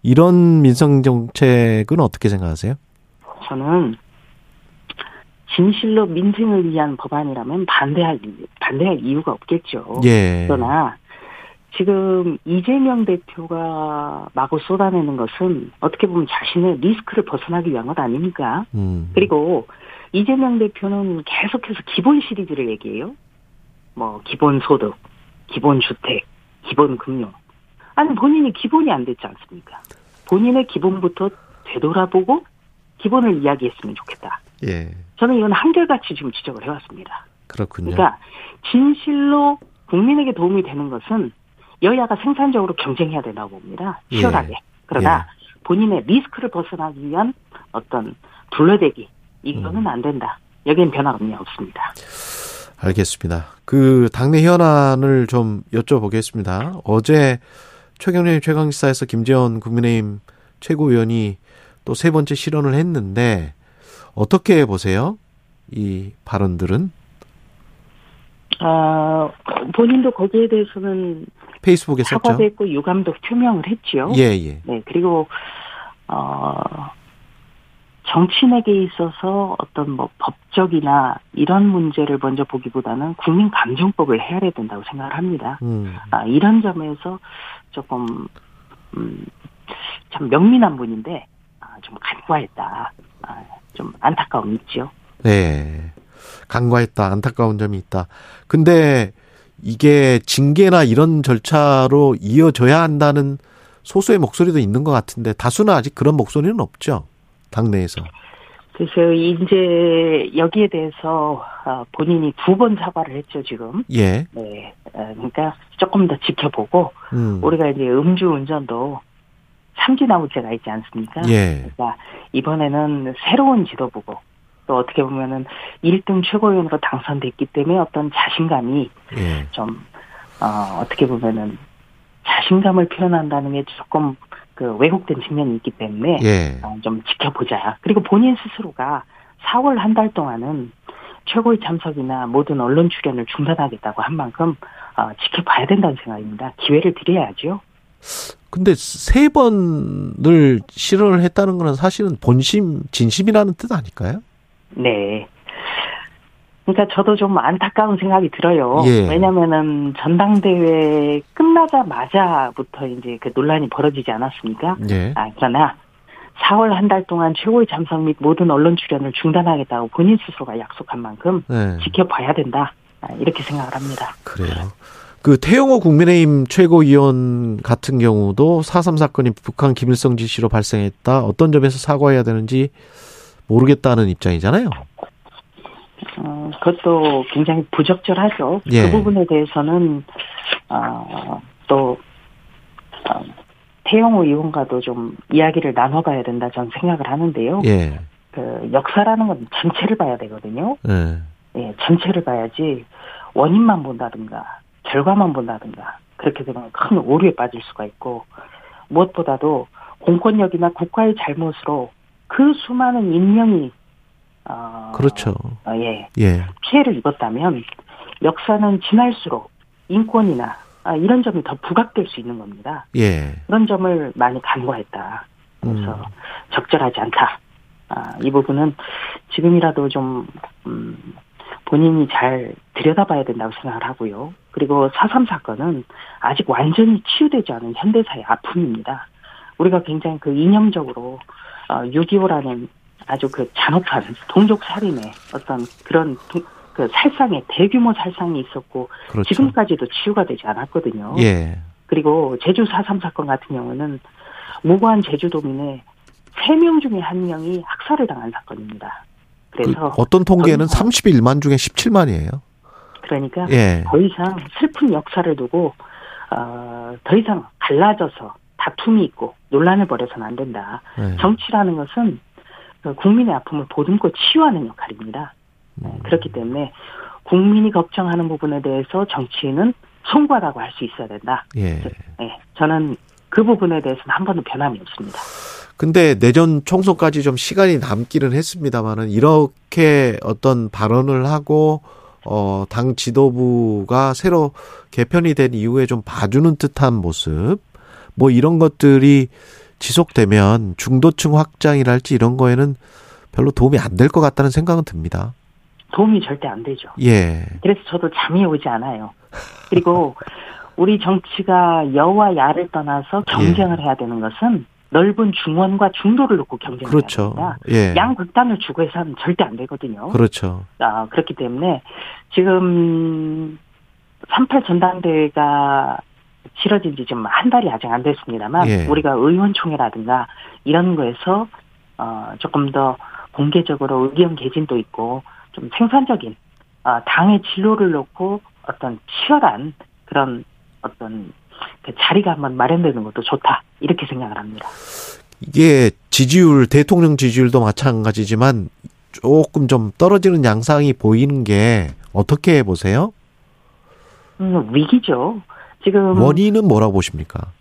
S2: 이런 민생 정책은 어떻게 생각하세요?
S8: 저는 진실로 민생을 위한 법안이라면 반대할 반대할 이유가 없겠죠. 예. 그러나 지금 이재명 대표가 마구 쏟아내는 것은 어떻게 보면 자신의 리스크를 벗어나기 위한 것 아닙니까? 음. 그리고 이재명 대표는 계속해서 기본 시리즈를 얘기해요. 뭐 기본 소득, 기본 주택, 기본 금융. 아니 본인이 기본이 안 됐지 않습니까? 본인의 기본부터 되돌아보고 기본을 이야기했으면 좋겠다. 예. 저는 이건 한결같이 지금 지적을 해왔습니다.
S2: 그렇군요.
S8: 그러니까 진실로 국민에게 도움이 되는 것은 여야가 생산적으로 경쟁해야 된다고 봅니다. 치열하게. 예. 그러나 예. 본인의 리스크를 벗어나기 위한 어떤 둘러대기 이거는 음. 안 된다. 여기엔 변화가 없습니다.
S2: 알겠습니다. 그 당내 현안을 좀 여쭤보겠습니다. 어제 최경련 최강시사에서 김재원 국민의힘 최고위원이 또 세 번째 실언을 했는데 어떻게 보세요? 이 발언들은?
S8: 아 본인도 거기에 대해서는
S2: 페이스북에
S8: 사과도 했고 유감도 표명을 했죠.
S2: 예, 예.
S8: 네, 그리고 어 정치인에게 있어서 어떤 뭐 법적이나 이런 문제를 먼저 보기보다는 국민 감정법을 헤아려야 된다고 생각을 합니다. 음. 아, 이런 점에서 조금 음, 참 명민한 분인데 아, 좀 간과했다. 아, 좀 안타까움이 있죠.
S2: 네. 간과했다. 안타까운 점이 있다. 근데 이게 징계나 이런 절차로 이어져야 한다는 소수의 목소리도 있는 것 같은데 다수는 아직 그런 목소리는 없죠. 당내에서.
S8: 그래서 이제 여기에 대해서 어, 본인이 두 번 사과를 했죠 지금.
S2: 예.
S8: 네. 어, 그러니까 조금 더 지켜보고 음. 우리가 이제 음주 운전도 삼진아웃제가 있지 않습니까?
S2: 예.
S8: 그러니까 이번에는 새로운 지도부고 또 어떻게 보면은 1등 최고위원으로 당선됐기 때문에 어떤 자신감이 예. 좀 어, 어떻게 보면은 자신감을 표현한다는 게 조금 그 왜곡된 측면이 있기 때문에 예. 어, 좀 지켜보자. 그리고 본인 스스로가 4월 한 달 동안은 최고위 참석이나 모든 언론 출연을 중단하겠다고 한 만큼 어, 지켜봐야 된다는 생각입니다. 기회를 드려야죠.
S2: 근데 세 번을 실언을 했다는 거는 사실은 본심, 진심이라는 뜻 아닐까요?
S8: 네. 그러니까 저도 좀 안타까운 생각이 들어요. 예. 왜냐면은 전당대회 끝나자마자부터 이제 그 논란이 벌어지지 않았습니까? 예. 아, 그러나 4월 한 달 동안 최고위 참석 및 모든 언론 출연을 중단하겠다고 본인 스스로가 약속한 만큼 네. 지켜봐야 된다. 아, 이렇게 생각을 합니다.
S2: 그래요. 그 태영호 국민의힘 최고위원 같은 경우도 4.3 사건이 북한 김일성 지시로 발생했다. 어떤 점에서 사과해야 되는지 모르겠다는 입장이잖아요.
S8: 어, 그것도 굉장히 부적절하죠. 예. 그 부분에 대해서는 어, 또 어, 태영호 의원과도 좀 이야기를 나눠봐야 된다 저는 생각을 하는데요. 예. 그 역사라는 건 전체를 봐야 되거든요. 예. 예, 전체를 봐야지 원인만 본다든가 결과만 본다든가 그렇게 되면 큰 오류에 빠질 수가 있고 무엇보다도 공권력이나 국가의 잘못으로 그 수많은 인명이
S2: 어, 그렇죠.
S8: 어, 예, 예. 피해를 입었다면 역사는 지날수록 인권이나 아, 이런 점이 더 부각될 수 있는 겁니다. 예. 그런 점을 많이 간과했다. 그래서 음. 적절하지 않다. 아, 이 부분은 지금이라도 좀 음, 본인이 잘 들여다봐야 된다고 생각을 하고요. 그리고 4.3 사건은 아직 완전히 치유되지 않은 현대사의 아픔입니다. 우리가 굉장히 그 이념적으로 어, 6.25라는 아주 그 잔혹한 동족 살인의 어떤 그런 그 살상의 대규모 살상이 있었고 그렇죠. 지금까지도 치유가 되지 않았거든요. 예. 그리고 제주 4.3 사건 같은 경우는 무고한 제주도민의 3명 중에 1명이 학살을 당한 사건입니다.
S2: 그래서 그 어떤 통계는 31만 중에 17만이에요.
S8: 그러니까 예. 더 이상 슬픈 역사를 두고 어, 더 이상 갈라져서 다툼이 있고 논란을 벌여서는 안 된다. 예. 정치라는 것은 그 국민의 아픔을 보듬고 치유하는 역할입니다. 네, 음. 그렇기 때문에 국민이 걱정하는 부분에 대해서 정치인은 송구하다고 할 수 있어야 된다. 예. 네, 저는 그 부분에 대해서는 한 번도 변함이 없습니다.
S2: 근데 내년 총선까지 좀 시간이 남기는 했습니다만은 이렇게 어떤 발언을 하고 어, 당 지도부가 새로 개편이 된 이후에 좀 봐주는 듯한 모습, 뭐 이런 것들이 지속되면 중도층 확장이랄지 이런 거에는 별로 도움이 안 될 것 같다는 생각은 듭니다.
S8: 도움이 절대 안 되죠. 예. 그래서 저도 잠이 오지 않아요. 그리고 우리 정치가 여와 야를 떠나서 경쟁을 예. 해야 되는 것은 넓은 중원과 중도를 놓고 경쟁을 그렇죠. 해야 됩니다. 예. 양 극단을 주고 해서는 절대 안 되거든요.
S2: 그렇죠.
S8: 아, 그렇기 때문에 지금 38 전당대회가 치러진 지 좀 한 달이 아직 안 됐습니다만 예. 우리가 의원총회라든가 이런 거에서 어 조금 더 공개적으로 의견 개진도 있고 좀 생산적인 어, 당의 진로를 놓고 어떤 치열한 그런 어떤 그 자리가 한번 마련되는 것도 좋다 이렇게 생각을 합니다.
S2: 이게 지지율 대통령 지지율도 마찬가지지만 조금 좀 떨어지는 양상이 보이는 게 어떻게 보세요?
S8: 음, 위기죠. 지금
S2: 원인은 뭐라고 보십니까?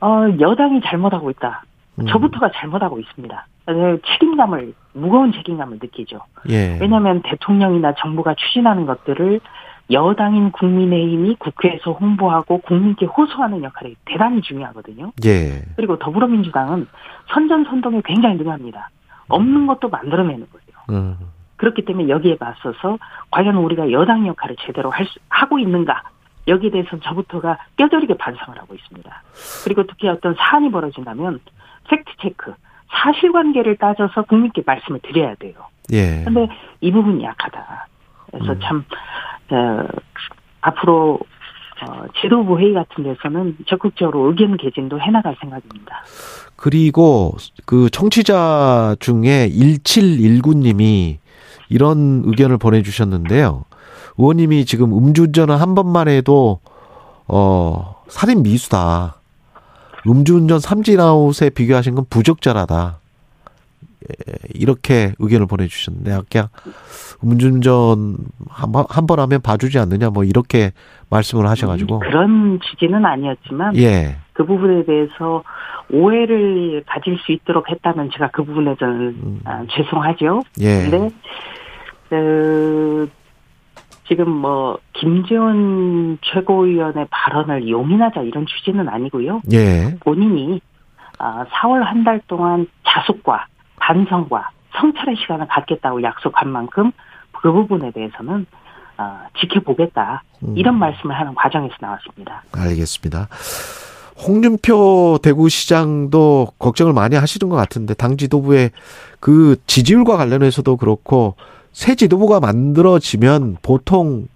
S8: 어, 여당이 잘못하고 있다. 음. 저부터가 잘못하고 있습니다. 책임감을 무거운 책임감을 느끼죠. 예. 왜냐하면 대통령이나 정부가 추진하는 것들을 여당인 국민의힘이 국회에서 홍보하고 국민께 호소하는 역할이 대단히 중요하거든요. 예. 그리고 더불어민주당은 선전선동에 굉장히 능합니다. 없는 것도 만들어내는 거예요. 음. 그렇기 때문에 여기에 맞서서 과연 우리가 여당 역할을 제대로 할 수, 하고 있는가 여기에 대해서는 저부터가 뼈저리게 반성을 하고 있습니다. 그리고 특히 어떤 사안이 벌어진다면 팩트 체크, 사실관계를 따져서 국민께 말씀을 드려야 돼요. 예. 근데 이 부분이 약하다. 그래서 음. 참, 어, 앞으로 어, 지도부 회의 같은 데서는 적극적으로 의견 개진도 해나갈 생각입니다.
S2: 그리고 그 청취자 중에 1719님이 이런 의견을 보내주셨는데요. 의원님이 지금 음주운전을 한 번만 해도 어 살인 미수다. 음주운전 삼진아웃에 비교하신 건 부적절하다. 예, 이렇게 의견을 보내주셨는데 아까 음주운전 한번 하면 봐주지 않느냐 뭐 이렇게 말씀을 하셔가지고
S8: 그런 취지는 아니었지만 예. 그 부분에 대해서 오해를 가질 수 있도록 했다면 제가 그 부분에 저는 음. 아, 죄송하죠. 예. 근데 그 지금 뭐 김재원 최고위원의 발언을 용인하자 이런 취지는 아니고요. 예. 본인이 4월 아, 한달 동안 자숙과 반성과 성찰의 시간을 갖겠다고 약속한 만큼 그 부분에 대해서는 어, 지켜보겠다 음. 이런 말씀을 하는 과정에서 나왔습니다.
S2: 알겠습니다. 홍준표 대구시장도 걱정을 많이 하시는 것 같은데 당 지도부의 그 지지율과 관련해서도 그렇고 새 지도부가 만들어지면 보통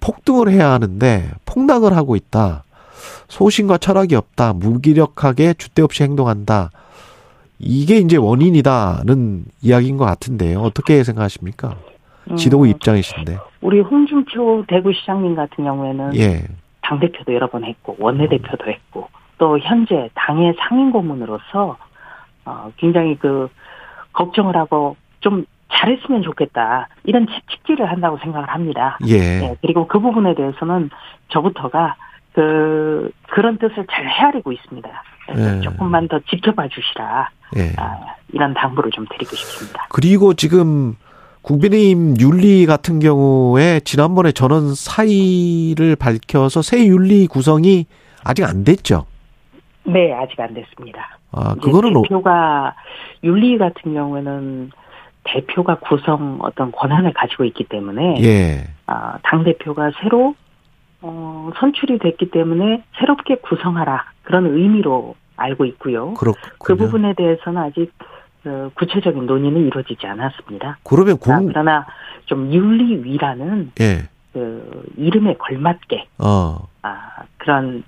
S2: 폭등을 해야 하는데 폭락을 하고 있다. 소신과 철학이 없다. 무기력하게 주대 없이 행동한다. 이게 이제 원인이다는 이야기인 것 같은데요. 어떻게 생각하십니까? 지도부 음, 입장이신데.
S8: 우리 홍준표 대구시장님 같은 경우에는 예. 당 대표도 여러 번 했고 원내 대표도 했고 또 현재 당의 상임 고문으로서 어, 굉장히 그 걱정을 하고 좀 잘했으면 좋겠다 이런 책찍질을 한다고 생각을 합니다.
S2: 예. 네,
S8: 그리고 그 부분에 대해서는 저부터가 그 그런 뜻을 잘 헤아리고 있습니다. 예. 조금만 더 지켜봐 주시라. 예. 아, 이런 당부를 좀 드리고 싶습니다.
S2: 그리고 지금 국민의힘 윤리 같은 경우에 지난번에 전원 사의를 밝혀서 새 윤리 구성이 아직 안 됐죠.
S8: 네, 아직 안 됐습니다.
S2: 아, 그거는
S8: 대표가 윤리 같은 경우에는 대표가 구성 어떤 권한을 가지고 있기 때문에
S2: 예.
S8: 아, 당 대표가 새로 어, 선출이 됐기 때문에 새롭게 구성하라 그런 의미로 알고 있고요.
S2: 그렇군요.
S8: 그 부분에 대해서는 아직 어, 구체적인 논의는 이루어지지 않았습니다.
S2: 그러면 공... 아,
S8: 그러나 좀 윤리위라는
S2: 예.
S8: 그 이름에 걸맞게
S2: 어.
S8: 아, 그런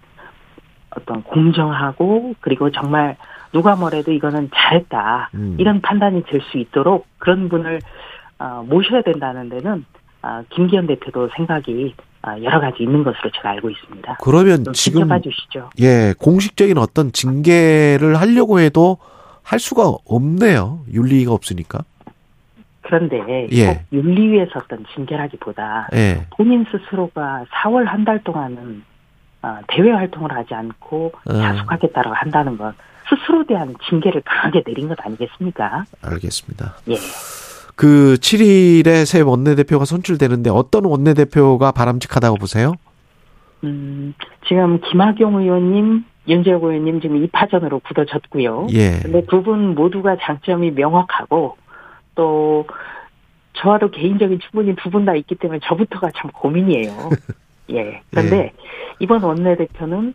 S8: 어떤 공정하고 그리고 정말 누가 뭐래도 이거는 잘했다 음. 이런 판단이 될 수 있도록 그런 분을 어, 모셔야 된다는 데는 어, 김기현 대표도 생각이 어, 여러 가지 있는 것으로 제가 알고 있습니다.
S2: 그러면 지금
S8: 주시죠.
S2: 예 공식적인 어떤 징계를 하려고 해도 할 수가 없네요. 윤리가 없으니까.
S8: 그런데 예. 윤리위에서 어떤 징계라기보다
S2: 예.
S8: 본인 스스로가 4월 한 달 동안은 어, 대외 활동을 하지 않고 어. 자숙하겠다라고 한다는 건 스스로 대한 징계를 강하게 내린 것 아니겠습니까?
S2: 알겠습니다.
S8: 예.
S2: 그 7일에 새 원내대표가 선출되는데 어떤 원내대표가 바람직하다고 보세요?
S8: 음, 지금 김학용 의원님, 윤재욱 의원님 지금 2파전으로 굳어졌고요.
S2: 예.
S8: 근데 두 분 모두가 장점이 명확하고 또 저와도 개인적인 충분히 두 분 다 있기 때문에 저부터가 참 고민이에요. 예. 그런데 예. 이번 원내대표는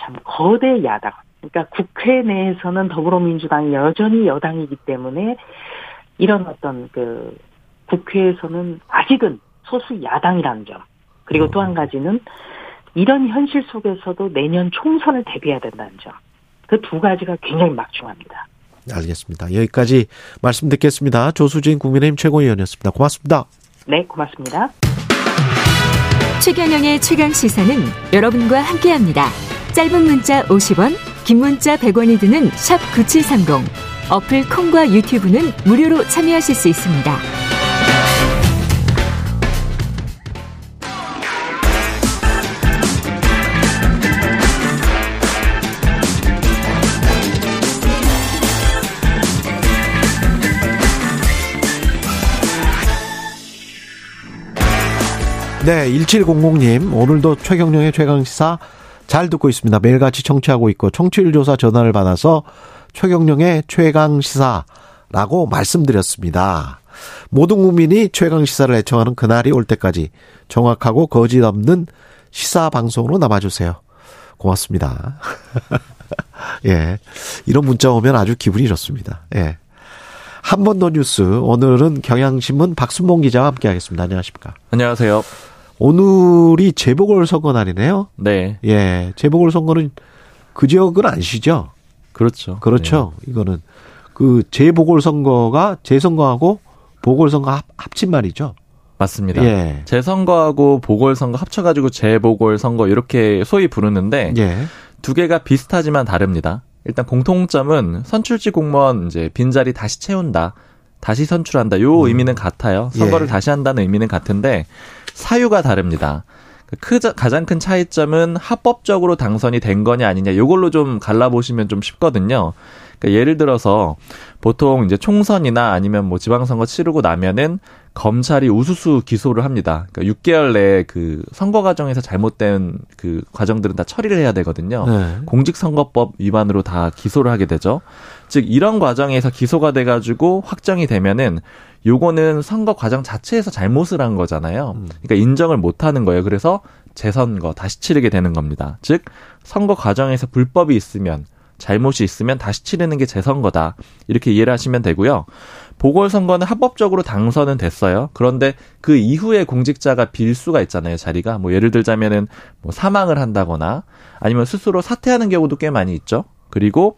S8: 참 거대 야당. 그러니까 국회 내에서는 더불어민주당이 여전히 여당이기 때문에 이런 어떤 그 국회에서는 아직은 소수 야당이라는 점. 그리고 또 한 가지는 이런 현실 속에서도 내년 총선을 대비해야 된다는 점. 그 두 가지가 굉장히 막중합니다.
S2: 알겠습니다. 여기까지 말씀 듣겠습니다. 조수진 국민의힘 최고위원이었습니다. 고맙습니다.
S8: 네, 고맙습니다.
S3: 최경영의 최강 시사는 여러분과 함께합니다. 짧은 문자 50원, 긴 문자 100원이 드는 샵 9730. 어플 콩과 유튜브는 무료로 참여하실 수 있습니다.
S2: 네, 1700님, 오늘도 최경령의 최강시사 잘 듣고 있습니다. 매일같이 청취하고 있고, 청취율 조사 전화를 받아서 최경령의 최강 시사라고 말씀드렸습니다. 모든 국민이 최강 시사를 애청하는 그날이 올 때까지 정확하고 거짓 없는 시사 방송으로 남아주세요. 고맙습니다. 예. 이런 문자 오면 아주 기분이 좋습니다. 예. 한 번 더 뉴스. 오늘은 경향신문 박순봉 기자와 함께 하겠습니다. 안녕하십니까.
S9: 안녕하세요.
S2: 오늘이 재보궐선거 날이네요.
S9: 네.
S2: 예, 재보궐선거는 그 지역은 아니시죠?
S9: 그렇죠.
S2: 그렇죠. 네. 이거는 그 재보궐 선거가 재선거하고 보궐 선거 합, 합친 말이죠.
S9: 맞습니다.
S2: 예.
S9: 재선거하고 보궐 선거 합쳐 가지고 재보궐 선거 이렇게 소위 부르는데
S2: 예.
S9: 두 개가 비슷하지만 다릅니다. 일단 공통점은 선출직 공무원 이제 빈자리 다시 채운다. 다시 선출한다. 요 음. 의미는 같아요. 선거를 예. 다시 한다는 의미는 같은데 사유가 다릅니다. 그 가장 큰 차이점은 합법적으로 당선이 된 거냐 아니냐 요걸로 좀 갈라보시면 좀 쉽거든요. 그러니까 예를 들어서 보통 이제 총선이나 아니면 뭐 지방선거 치르고 나면은 검찰이 우수수 기소를 합니다. 그러니까 6개월 내에 그 선거 과정에서 잘못된 그 과정들은 다 처리를 해야 되거든요.
S2: 네.
S9: 공직선거법 위반으로 다 기소를 하게 되죠. 즉 이런 과정에서 기소가 돼가지고 확정이 되면은 요거는 선거 과정 자체에서 잘못을 한 거잖아요. 음. 그러니까 인정을 못 하는 거예요. 그래서 재선거 다시 치르게 되는 겁니다. 즉 선거 과정에서 불법이 있으면 잘못이 있으면 다시 치르는 게 재선거다. 이렇게 이해를 하시면 되고요. 보궐선거는 합법적으로 당선은 됐어요. 그런데 그 이후에 공직자가 빌 수가 있잖아요, 자리가. 뭐 예를 들자면은 뭐 사망을 한다거나 아니면 스스로 사퇴하는 경우도 꽤 많이 있죠. 그리고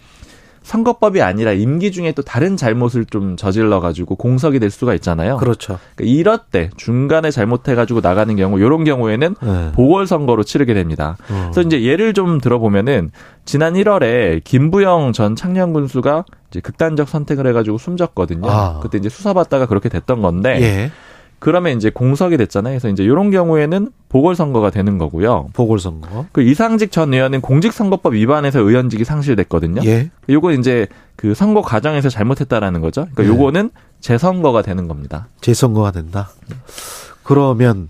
S9: 선거법이 아니라 임기 중에 또 다른 잘못을 좀 저질러 가지고 공석이 될 수가 있잖아요.
S2: 그렇죠.
S9: 그러니까 이럴 때 중간에 잘못해 가지고 나가는 경우 이런 경우에는 네. 보궐 선거로 치르게 됩니다. 어. 그래서 이제 예를 좀 들어보면은 지난 1월에 김부영 전 창녕 군수가 이제 극단적 선택을 해 가지고 숨졌거든요. 아. 그때 이제 수사받다가 그렇게 됐던 건데 예. 그러면 이제 공석이 됐잖아요. 그래서 이제 이런 경우에는 보궐선거가 되는 거고요.
S2: 보궐선거.
S9: 그 이상직 전 의원은 공직선거법 위반해서 의원직이 상실됐거든요. 예. 요건 이제 그 선거 과정에서 잘못했다라는 거죠. 그러니까 예. 요거는 재선거가 되는 겁니다.
S2: 재선거가 된다. 그러면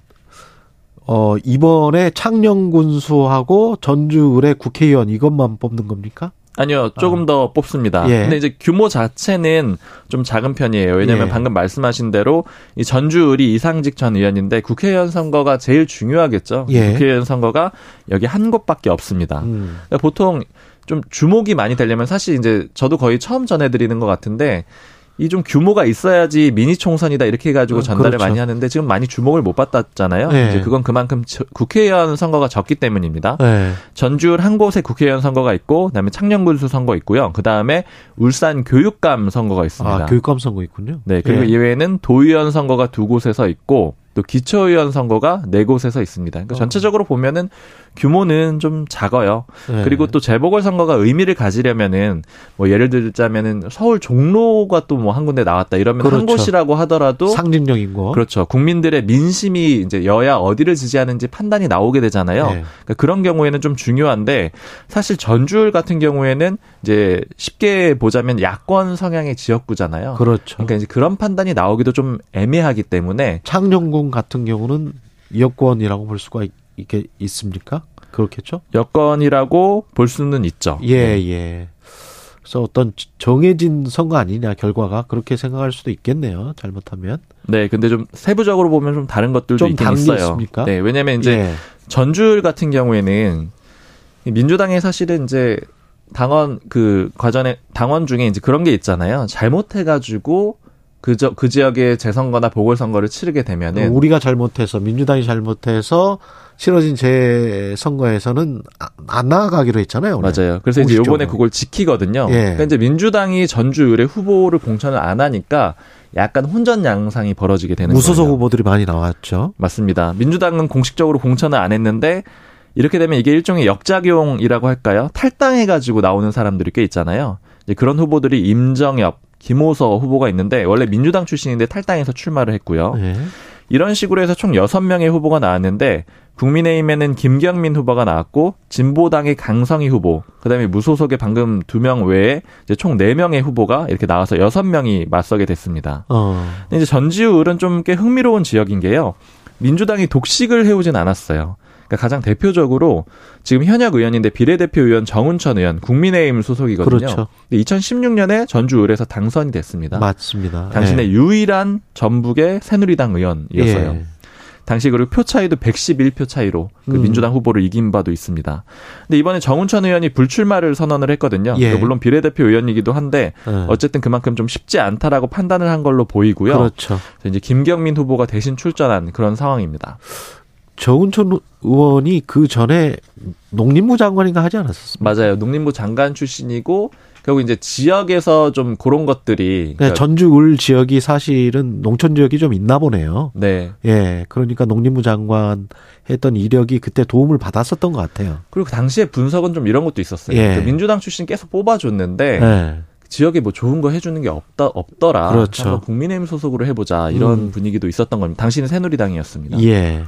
S2: 어 이번에 창녕군수하고 전주의 국회의원 이것만 뽑는 겁니까?
S9: 아니요, 조금 아. 더 뽑습니다. 예. 근데 이제 규모 자체는 좀 작은 편이에요. 왜냐하면 예. 방금 말씀하신 대로 이 전주을이 이상직 전 의원인데 국회의원 선거가 제일 중요하겠죠. 예. 국회의원 선거가 여기 한 곳밖에 없습니다. 음. 그러니까 보통 좀 주목이 많이 되려면 사실 이제 저도 거의 처음 전해드리는 것 같은데 이 좀 규모가 있어야지 미니 총선이다 이렇게 해가지고 어, 전달을 그렇죠. 많이 하는데 지금 많이 주목을 못 받았잖아요. 네. 이제 그건 그만큼 국회의원 선거가 적기 때문입니다. 네. 전주울 한 곳에 국회의원 선거가 있고, 그다음에 창녕군수 선거 있고요. 그 다음에 울산 교육감 선거가 있습니다.
S2: 아, 교육감 선거 있군요.
S9: 네, 그리고 네. 이외에는 도의원 선거가 두 곳에서 있고, 또 기초의원 선거가 네 곳에서 있습니다. 그러니까 어. 전체적으로 보면은 규모는 좀 작아요. 네. 그리고 또 재보궐 선거가 의미를 가지려면은 뭐 예를 들자면은 서울 종로가 또 뭐 한 군데 나왔다 이러면 그렇죠. 한 곳이라고 하더라도
S2: 상징적인 거.
S9: 그렇죠. 국민들의 민심이 이제 여야 어디를 지지하는지 판단이 나오게 되잖아요. 네. 그러니까 그런 경우에는 좀 중요한데 사실 전주울 같은 경우에는 이제 쉽게 보자면 야권 성향의 지역구잖아요.
S2: 그렇죠.
S9: 그러니까 이제 그런 판단이 나오기도 좀 애매하기 때문에
S2: 창녕군 같은 경우는 여권이라고 볼 수가 있, 게 있습니까? 그렇겠죠?
S9: 여건이라고 볼 수는 있죠.
S2: 예, 네. 예. 그래서 어떤 정해진 선거 아니냐 결과가 그렇게 생각할 수도 있겠네요. 잘못하면.
S9: 네, 근데 좀 세부적으로 보면 좀 다른 것들도 좀 있긴 있어요. 있습니까? 네, 왜냐면 이제 예. 전주율 같은 경우에는 민주당이 사실은 이제 당원 그 과전에 당원 중에 이제 그런 게 있잖아요. 잘못해가지고 그저 그 지역의 재선거나 보궐선거를 치르게 되면은
S2: 우리가 잘못해서 민주당이 잘못해서 치러진 재선거에서는 아, 안 나아가기로 했잖아요.
S9: 오늘. 맞아요. 그래서 이제 요번에 그걸 지키거든요. 예. 그러니까 이제 민주당이 전주 의뢰 후보를 공천을 안 하니까 약간 혼전 양상이 벌어지게 되는
S2: 무소속 거예요. 후보들이 많이 나왔죠.
S9: 맞습니다. 민주당은 공식적으로 공천을 안 했는데 이렇게 되면 이게 일종의 역작용이라고 할까요? 탈당해 가지고 나오는 사람들이 꽤 있잖아요. 이제 그런 후보들이 임정엽, 김호서 후보가 있는데 원래 민주당 출신인데 탈당해서 출마를 했고요. 네. 이런 식으로 해서 총 6명의 후보가 나왔는데 국민의힘에는 김경민 후보가 나왔고 진보당의 강성희 후보, 그다음에 무소속의 방금 두 명 외에 이제 총 4명의 후보가 이렇게 나와서 6명이 맞서게 됐습니다. 어. 근데 이제 전지우을은 좀 꽤 흥미로운 지역인 게요. 민주당이 독식을 해오진 않았어요. 그러니까 가장 대표적으로 지금 현역 의원인데 비례대표 의원 정운천 의원 국민의힘 소속이거든요. 그렇죠. 2016년에 전주 을에서 당선이 됐습니다.
S2: 맞습니다.
S9: 당신의 네. 유일한 전북의 새누리당 의원이었어요. 예. 당시 그리고 표 차이도 111표 차이로 그 음. 민주당 후보를 이긴 바도 있습니다. 근데 이번에 정운천 의원이 불출마를 선언을 했거든요. 예. 그러니까 물론 비례대표 의원이기도 한데 예. 어쨌든 그만큼 좀 쉽지 않다라고 판단을 한 걸로 보이고요.
S2: 그렇죠.
S9: 이제 김경민 후보가 대신 출전한 그런 상황입니다.
S2: 정운천 의원이 그 전에 농림부 장관인가 하지 않았었습니까?
S9: 맞아요. 농림부 장관 출신이고 결국 이제 지역에서 좀 그런 것들이
S2: 그러니까 전주 울 지역이 사실은 농촌 지역이 좀 있나 보네요.
S9: 네.
S2: 예. 그러니까 농림부 장관 했던 이력이 그때 도움을 받았었던 것 같아요.
S9: 그리고 당시에 분석은 좀 이런 것도 있었어요. 예. 그 민주당 출신 계속 뽑아줬는데 예. 지역에 뭐 좋은 거 해주는 게 없다 없더라.
S2: 그렇죠.
S9: 국민의힘 소속으로 해보자 이런 음. 분위기도 있었던 겁니다. 당신은 새누리당이었습니다.
S2: 예.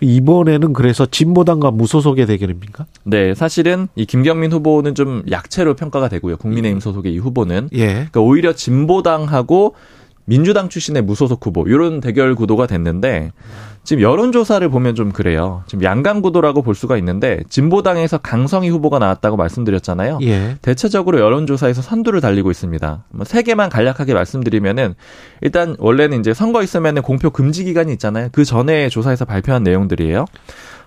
S2: 이번에는 그래서 진보당과 무소속의 대결입니까?
S9: 네, 사실은 이 김경민 후보는 좀 약체로 평가가 되고요. 국민의힘 소속의 이 후보는 예. 그러니까 오히려 진보당하고 민주당 출신의 무소속 후보 이런 대결 구도가 됐는데 지금 여론조사를 보면 좀 그래요. 지금 양강 구도라고 볼 수가 있는데 진보당에서 강성희 후보가 나왔다고 말씀드렸잖아요. 예. 대체적으로 여론조사에서 선두를 달리고 있습니다. 뭐세 개만 간략하게 말씀드리면은 일단 원래는 이제 선거 있으면은 공표 금지 기간이 있잖아요. 그 전에 조사에서 발표한 내용들이에요.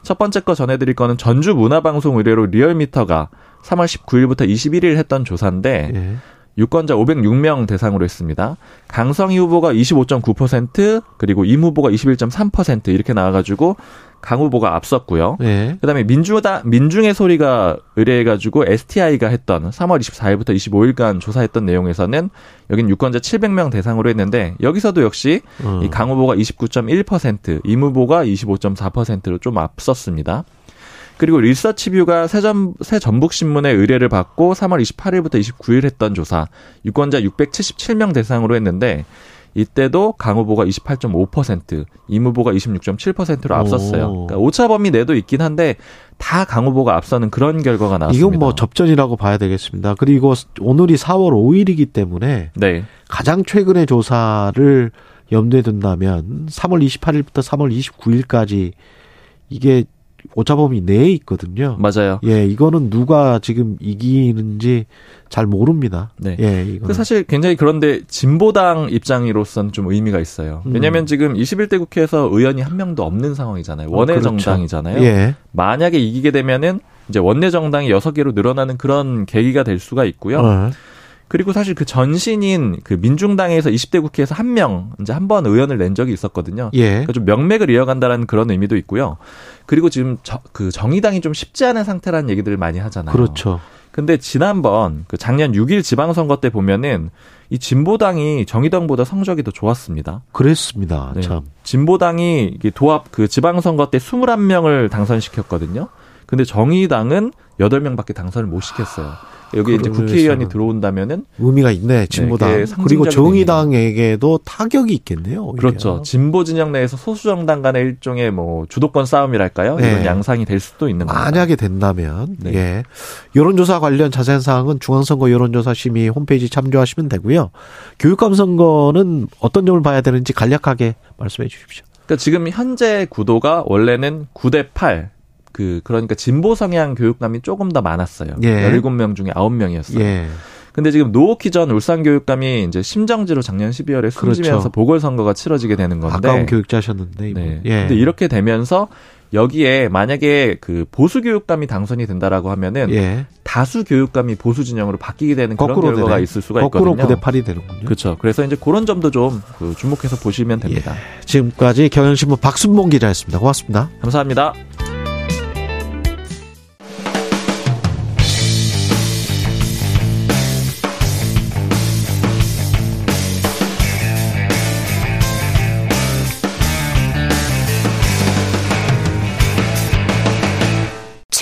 S9: 첫 번째 거 전해드릴 거는 전주 문화방송 의뢰로 리얼미터가 3월 19일부터 21일 했던 조사인데 예. 유권자 506명 대상으로 했습니다. 강성희 후보가 25.9% 그리고 임 후보가 21.3% 이렇게 나와가지고 강 후보가 앞섰고요. 네. 그다음에 민주다 민중의 소리가 의뢰해가지고 STI가 했던 3월 24일부터 25일간 조사했던 내용에서는 여긴 유권자 700명 대상으로 했는데 여기서도 역시 음. 이강 후보가 29.1%, 임 후보가 25.4%로 좀 앞섰습니다. 그리고 리서치뷰가 새전, 새 전북신문의 의뢰를 받고 3월 28일부터 29일 했던 조사, 유권자 677명 대상으로 했는데 이때도 강 후보가 28.5%, 임 후보가 26.7%로 앞섰어요. 그러니까 오차 범위 내도 있긴 한데 다 강 후보가 앞서는 그런 결과가 나왔습니다.
S2: 이건 뭐 접전이라고 봐야 되겠습니다. 그리고 오늘이 4월 5일이기 때문에 네. 가장 최근의 조사를 염두에 둔다면 3월 28일부터 3월 29일까지 이게 오차범위 내에 있거든요.
S9: 맞아요.
S2: 예, 이거는 누가 지금 이기는지 잘 모릅니다. 네. 예,
S9: 이거. 그 사실 굉장히 그런데 진보당 입장으로선 좀 의미가 있어요. 음. 왜냐하면 지금 21대 국회에서 의원이 한 명도 없는 상황이잖아요. 원외 어, 그렇죠. 정당이잖아요. 예. 만약에 이기게 되면은 이제 원내 정당이 6개로 늘어나는 그런 계기가 될 수가 있고요. 어. 그리고 사실 그 전신인 그 민중당에서 20대 국회에서 한 명 이제 한 번 의원을 낸 적이 있었거든요. 예. 그러니까 좀 명맥을 이어간다라는 그런 의미도 있고요. 그리고 지금 저, 그 정의당이 좀 쉽지 않은 상태라는 얘기들을 많이 하잖아요.
S2: 그렇죠.
S9: 근데 지난번 그 작년 6일 지방선거 때 보면은 이 진보당이 정의당보다 성적이 더 좋았습니다.
S2: 그랬습니다. 네. 참.
S9: 진보당이 도합 그 지방선거 때 21명을 당선시켰거든요. 근데 정의당은 8명밖에 당선을 못 시켰어요. 여기 이제 국회의원이 들어온다면은
S2: 의미가 있네 진보당 네, 그리고 정의당에게도 타격이 있겠네요.
S9: 오히려. 그렇죠. 진보 진영 내에서 소수 정당 간의 일종의 뭐 주도권 싸움이랄까요? 네. 이런 양상이 될 수도 있는
S2: 거죠. 만약에 된다면 네. 예 여론조사 관련 자세한 사항은 중앙선거 여론조사 심의 홈페이지 참조하시면 되고요. 교육감 선거는 어떤 점을 봐야 되는지 간략하게 말씀해 주십시오.
S9: 그러니까 지금 현재 구도가 원래는 9대 8, 그 그러니까 진보 성향 교육감이 조금 더 많았어요. 예. 17명 중에 9명이었어요. 예. 근데 지금 노호키 전 울산 교육감이 이제 심정지로 작년 12월에 숨지면서 그렇죠. 보궐선거가 치러지게 되는 건데
S2: 아까운 교육자셨는데
S9: 네. 예. 근데 이렇게 되면서 여기에 만약에 그 보수 교육감이 당선이 된다라고 하면은 예. 다수 교육감이 보수 진영으로 바뀌게 되는 그런 결과가 되네. 있을 수가
S2: 거꾸로
S9: 있거든요.
S2: 9대 8이 되는군요.
S9: 그렇죠. 그래서 이제 그런 점도 좀 그 주목해서 보시면 됩니다.
S2: 예. 지금까지 경영신문 박순봉 기자였습니다. 고맙습니다.
S9: 감사합니다.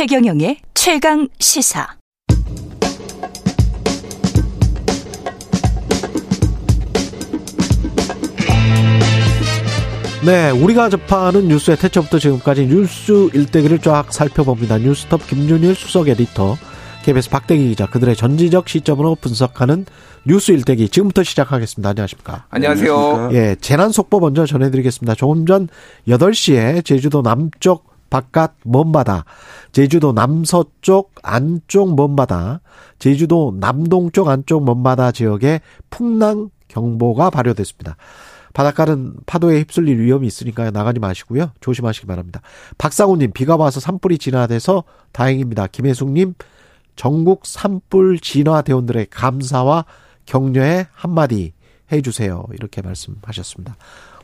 S3: 최경영의 최강 시사.
S2: 네, 우리가 접하는 뉴스의 태초부터 지금까지 뉴스 일대기를 쫙 살펴봅니다. 뉴스톱 김준일 수석 에디터, KBS 박대기 기자, 그들의 전지적 시점으로 분석하는 뉴스 일대기 지금부터 시작하겠습니다. 안녕하십니까?
S10: 안녕하세요.
S2: 예, 재난 속보 먼저 전해드리겠습니다. 조금 전 8시에 제주도 남쪽 바깥 먼바다, 제주도 남서쪽 안쪽 먼바다, 제주도 남동쪽 안쪽 먼바다 지역에 풍랑 경보가 발효됐습니다. 바닷가는 파도에 휩쓸릴 위험이 있으니까 나가지 마시고요. 조심하시기 바랍니다. 박상우님, 비가 와서 산불이 진화돼서 다행입니다. 김혜숙님, 전국 산불 진화 대원들의 감사와 격려의 한마디 해주세요. 이렇게 말씀하셨습니다.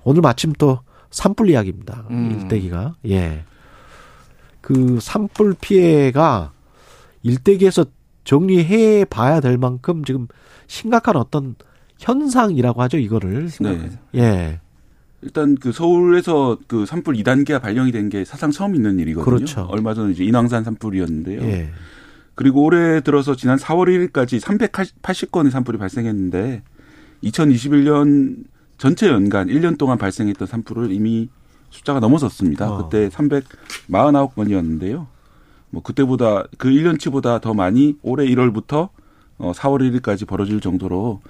S2: 오늘 마침 또 산불 이야기입니다. 음. 일대기가. 예. 그 산불 피해가 일대기에서 정리해 봐야 될 만큼 지금 심각한 어떤 현상이라고 하죠, 이거를. 네. 예.
S10: 일단 그 서울에서 그 산불 2단계가 발령이 된 게 사상 처음 있는 일이거든요.
S2: 그렇죠.
S10: 얼마 전에 이제 인왕산 산불이었는데요. 예. 그리고 올해 들어서 지난 4월 1일까지 380건의 산불이 발생했는데 2021년 전체 연간 1년 동안 발생했던 산불을 이미 숫자가 넘어섰습니다. 어. 그때 349건이었는데요. 뭐 그때보다 그 1년치보다 더 많이 올해 1월부터 어 4월 1일까지 벌어질 정도로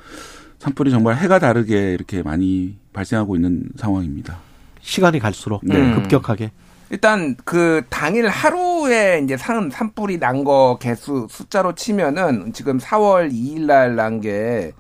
S10: 산불이 정말 해가 다르게 이렇게 많이 발생하고 있는 상황입니다.
S2: 시간이 갈수록 네. 급격하게.
S11: 일단 그 당일 하루에 이제 산 산불이 난 거 개수 숫자로 치면은 지금 4월 2일 날 난 게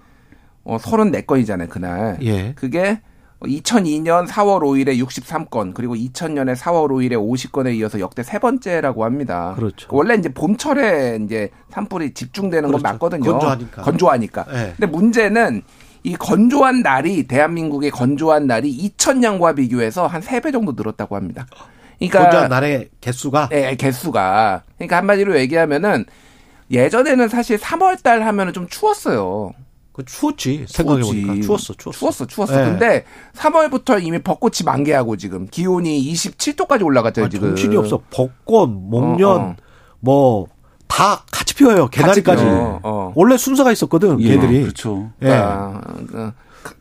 S11: 어 34건이잖아요, 그날. 예. 그게 2002년 4월 5일에 63건, 그리고 2000년에 4월 5일에 50건에 이어서 역대 세 번째라고 합니다.
S2: 그렇죠.
S11: 원래 이제 봄철에 이제 산불이 집중되는 그렇죠. 건 맞거든요.
S2: 건조하니까.
S11: 건조하니까. 네. 근데 문제는 이 건조한 날이 대한민국의 건조한 날이 2000년과 비교해서 한 3배 정도 늘었다고 합니다.
S2: 그러니까 건조한 날의 개수가
S11: 네, 개수가. 그러니까 한마디로 얘기하면은 예전에는 사실 3월 달 하면은 좀 추웠어요.
S2: 그 추웠지. 생각해 보니까 추웠어, 추웠어.
S11: 추웠어, 추웠어. 네. 근데 3월부터 이미 벚꽃이 만개하고 지금 기온이 27도까지 올라갔잖아요, 아, 지금.
S2: 정신이 없어. 벚꽃, 목련, 어, 어. 뭐다 같이 피어요. 개나리까지. 어, 어. 원래 순서가 있었거든, 예, 개들이.
S10: 그렇죠.
S11: 예. 아,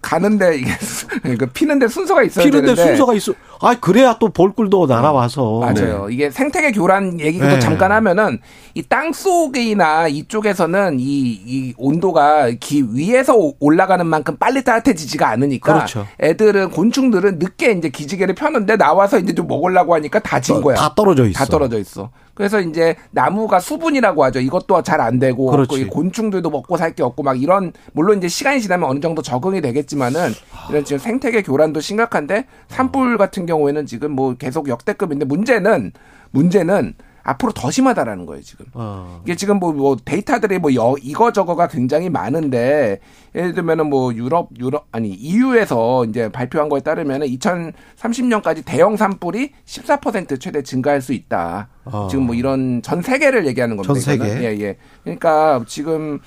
S11: 가는데 이게 그 피는데 순서가 있어야
S2: 피는데
S11: 되는데.
S2: 순서가 있어. 아 그래야 또 볼꿀도 날아와서.
S11: 맞아요. 네. 이게 생태계 교란 얘기도 네. 잠깐 하면은 이 땅 속이나 이쪽에서는 이, 이 온도가 기 위에서 올라가는 만큼 빨리 따뜻해지지가 않으니까.
S2: 그렇죠.
S11: 애들은 곤충들은 늦게 이제 기지개를 펴는데 나와서 이제 좀 먹으려고 하니까 다 진 거야.
S2: 다 떨어져 있어.
S11: 다 떨어져 있어. 그래서 이제 나무가 수분이라고 하죠. 이것도 잘 안 되고
S2: 그렇지.
S11: 곤충들도 먹고 살 게 없고 막 이런 물론 이제 시간이 지나면 어느 정도 적응이 되겠지만은 이런 지금 생태계 교란도 심각한데 산불 같은 경우에는 지금 뭐 계속 역대급인데 문제는 문제는 앞으로 더 심하다라는 거예요 지금. 어. 이게 지금 뭐, 뭐 데이터들이 뭐 여, 이거 저거가 굉장히 많은데 예를 들면은 뭐 유럽 유럽 아니 EU에서 이제 발표한 거에 따르면은 2030년까지 대형 산불이 14% 최대 증가할 수 있다. 어. 지금 뭐 이런 전 세계를 얘기하는 겁니다.
S2: 전 세계.
S11: 예 예. 그러니까 지금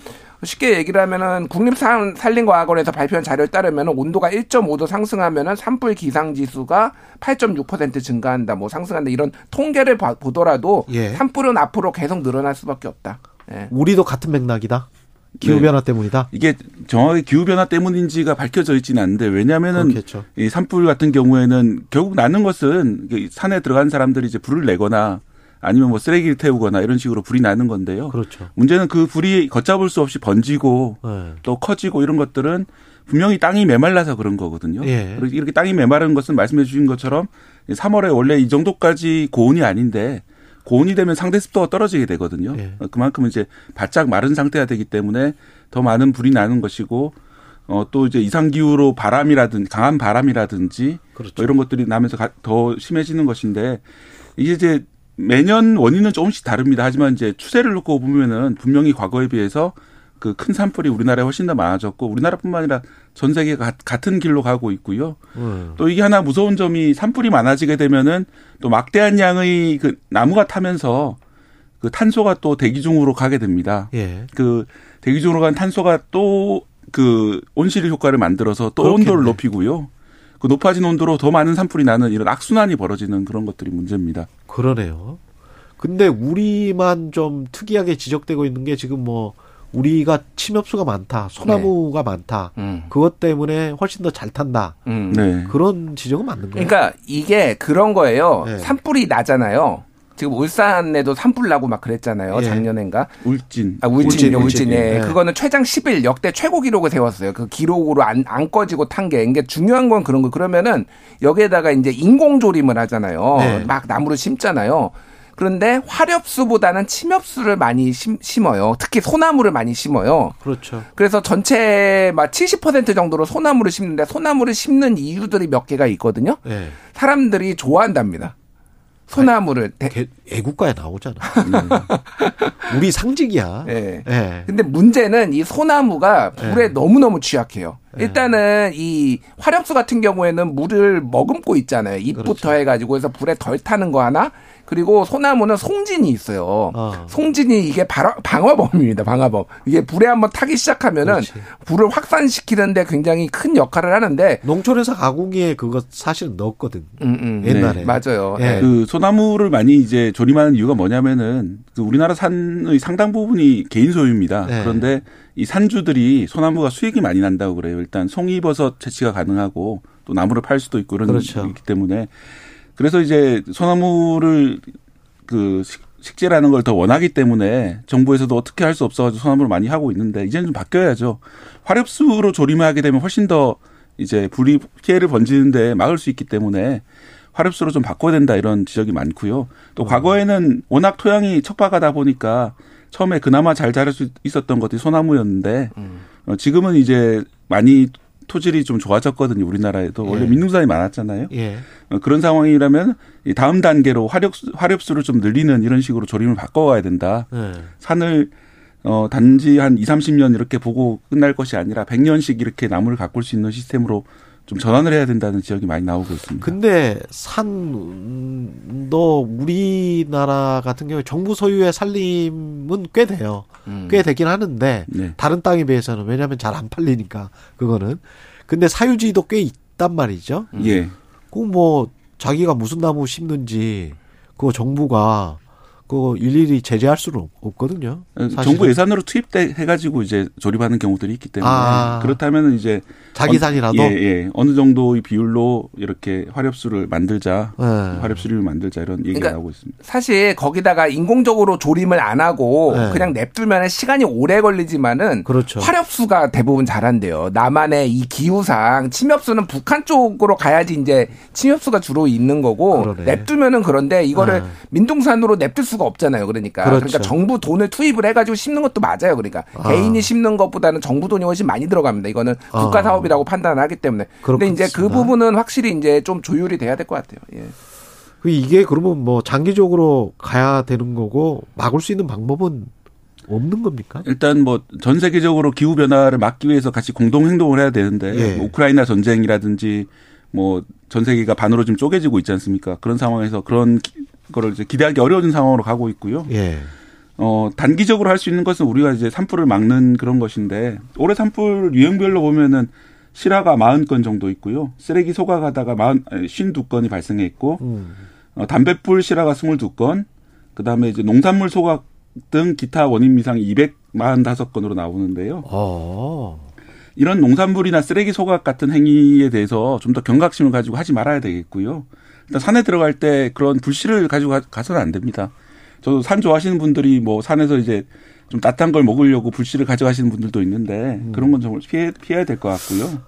S11: 쉽게 얘기를 하면은 국립산림과학원에서 발표한 자료에 따르면 온도가 1.5도 상승하면은 산불 기상 지수가 8.6% 증가한다, 뭐 상승한다 이런 통계를 보더라도 예. 산불은 앞으로 계속 늘어날 수밖에 없다.
S2: 예. 우리도 같은 맥락이다. 기후 변화 네. 때문이다.
S10: 이게 정확히 기후 변화 때문인지가 밝혀져 있지는 않는데 왜냐하면은 그렇겠죠. 이 산불 같은 경우에는 결국 나는 것은 산에 들어간 사람들이 이제 불을 내거나 아니면 뭐 쓰레기를 태우거나 이런 식으로 불이 나는 건데요.
S2: 그렇죠.
S10: 문제는 그 불이 걷잡을 수 없이 번지고 네. 또 커지고 이런 것들은 분명히 땅이 메말라서 그런 거거든요. 예. 이렇게 땅이 메마른 것은 말씀해 주신 것처럼 3월에 원래 이 정도까지 고온이 아닌데 고온이 되면 상대 습도가 떨어지게 되거든요. 예. 그만큼 이제 바짝 마른 상태가 되기 때문에 더 많은 불이 나는 것이고 어, 또 이제 이상기후로 바람이라든지 강한 바람이라든지 그렇죠. 뭐 이런 것들이 나면서 더 심해지는 것인데 이게 이제 매년 원인은 조금씩 다릅니다. 하지만 이제 추세를 놓고 보면은 분명히 과거에 비해서 그 큰 산불이 우리나라에 훨씬 더 많아졌고 우리나라뿐만 아니라 전 세계가 같은 길로 가고 있고요. 음. 또 이게 하나 무서운 점이 산불이 많아지게 되면은 또 막대한 양의 그 나무가 타면서 그 탄소가 또 대기 중으로 가게 됩니다.
S2: 예.
S10: 그 대기 중으로 간 탄소가 또 그 온실 효과를 만들어서 또 그렇겠네. 온도를 높이고요. 그 높아진 온도로 더 많은 산불이 나는 이런 악순환이 벌어지는 그런 것들이 문제입니다.
S2: 그러네요. 근데 우리만 좀 특이하게 지적되고 있는 게 지금 뭐 우리가 침엽수가 많다, 소나무가 네. 많다, 음. 그것 때문에 훨씬 더 잘 탄다. 음. 네. 그런 지적은 맞는 거예요.
S11: 그러니까 이게 그런 거예요. 네. 산불이 나잖아요. 지금 울산에도 산불 나고 막 그랬잖아요. 예. 작년엔가.
S10: 울진.
S11: 아, 울진, 울진. 예. 예. 그거는 최장 10일 역대 최고 기록을 세웠어요. 그 기록으로 안, 안 꺼지고 탄 게. 이게 중요한 건 그런 거. 그러면은 여기에다가 이제 인공조림을 하잖아요. 예. 막 나무를 심잖아요. 그런데 화렵수보다는 침엽수를 많이 심, 심어요. 특히 소나무를 많이 심어요.
S2: 그렇죠.
S11: 그래서 전체 막 70% 정도로 소나무를 심는데 소나무를 심는 이유들이 몇 개가 있거든요.
S2: 네.
S11: 사람들이 좋아한답니다. 소나무를
S2: 대... 애국가에 나오잖아. 음. 우리 상징이야.
S11: 네. 네. 근데 문제는 이 소나무가 불에 네. 너무너무 취약해요. 네. 일단은 이 화력수 같은 경우에는 물을 머금고 있잖아요. 잎부터 그렇죠. 해가지고 해서 불에 덜 타는 거 하나 그리고 소나무는 송진이 있어요. 어. 송진이 이게 방어범입니다. 방어범. 이게 불에 한번 타기 시작하면은 그렇지. 불을 확산시키는데 굉장히 큰 역할을 하는데
S2: 농촌에서 가공기에 그거 사실 넣었거든. 음, 음. 옛날에
S11: 네, 맞아요.
S10: 네. 그 소나무를 많이 이제 조림하는 이유가 뭐냐면은 그 우리나라 산의 상당 부분이 개인 소유입니다. 네. 그런데 이 산주들이 소나무가 수익이 많이 난다고 그래요. 일단 송이버섯 채취가 가능하고 또 나무를 팔 수도 있고 그런 그렇죠. 있기 때문에 그래서 이제 소나무를 그 식재라는 걸 더 원하기 때문에 정부에서도 어떻게 할 수 없어가지고 소나무를 많이 하고 있는데 이제는 좀 바뀌어야죠. 화력수로 조림하게 되면 훨씬 더 이제 불이 피해를 번지는데 막을 수 있기 때문에 화력수로 좀 바꿔야 된다 이런 지적이 많고요. 또 음. 과거에는 워낙 토양이 척박하다 보니까 처음에 그나마 잘 자랄 수 있었던 것이 소나무였는데 음. 어, 지금은 이제 많이 토질이 좀 좋아졌거든요. 우리나라에도 원래 예. 민둥산이 많았잖아요. 예. 어, 그런 상황이라면 다음 단계로 화력 화력수를 좀 늘리는 이런 식으로 조림을 바꿔가야 된다. 예. 산을 어 단지 한 2, 30년 이렇게 보고 끝날 것이 아니라 100년씩 이렇게 나무를 가꿀 수 있는 시스템으로 좀 전환을 해야 된다는 지적이 많이 나오고 있습니다.
S2: 근데 산도 우리나라 같은 경우에 정부 소유의 산림은 꽤 돼요. 음. 꽤 되긴 하는데 네. 다른 땅에 비해서는 왜냐하면 잘 안 팔리니까 그거는. 근데 사유지도 꽤 있단 말이죠.
S10: 예.
S2: 그뭐 자기가 무슨 나무 심는지 그거 정부가 그 일일이 제재할 수는 없거든요.
S10: 사실은. 정부 예산으로 투입돼 해가지고 이제 조립하는 경우들이 있기 때문에 아. 그렇다면 이제
S2: 자기 산이라도
S10: 예, 예. 어느 정도의 비율로 이렇게 화력수를 만들자, 네. 화력수를 만들자 이런 얘기가 그러니까 나오고 있습니다.
S11: 사실 거기다가 인공적으로 조림을 안 하고 네. 그냥 냅두면 시간이 오래 걸리지만은 그렇죠. 화력수가 대부분 잘한대요. 남한의 이 기후상 침엽수는 북한 쪽으로 가야지 이제 침엽수가 주로 있는 거고 그러네. 냅두면은 그런데 이거를 네. 민둥산으로 냅둘 수 수가 없잖아요. 그러니까 그렇죠. 그러니까 정부 돈을 투입을 해가지고 심는 것도 맞아요. 그러니까 아. 개인이 심는 것보다는 정부 돈이 훨씬 많이 들어갑니다. 이거는 국가 아. 사업이라고 판단을 하기 때문에. 그런데 이제 그 부분은 확실히 이제 좀 조율이 돼야 될 것 같아요. 예.
S2: 그 이게 그러면 뭐 장기적으로 가야 되는 거고 막을 수 있는 방법은 없는 겁니까?
S10: 일단 뭐 전 세계적으로 기후 변화를 막기 위해서 같이 공동 행동을 해야 되는데 예. 뭐 우크라이나 전쟁이라든지 뭐 전 세계가 반으로 좀 쪼개지고 있지 않습니까? 그런 상황에서 그런 거를 이제 기대하기 어려운 상황으로 가고 있고요.
S2: 예.
S10: 어, 단기적으로 할 수 있는 것은 우리가 이제 산불을 막는 그런 것인데 올해 산불 유형별로 보면은 실화가 40건 정도 있고요. 쓰레기 소각하다가 40, 52건이 발생해 있고 음. 어, 담배불 실화가 22건, 그다음에 이제 농산물 소각 등 기타 원인 미상이 245건으로 나오는데요.
S2: 어.
S10: 이런 농산물이나 쓰레기 소각 같은 행위에 대해서 좀 더 경각심을 가지고 하지 말아야 되겠고요. 일단 산에 들어갈 때 그런 불씨를 가지고 가서는 안 됩니다. 저도 산 좋아하시는 분들이 뭐 산에서 이제 좀 따뜻한 걸 먹으려고 불씨를 가져가시는 분들도 있는데 음. 그런 건 정말 피해, 피해야 될 것 같고요.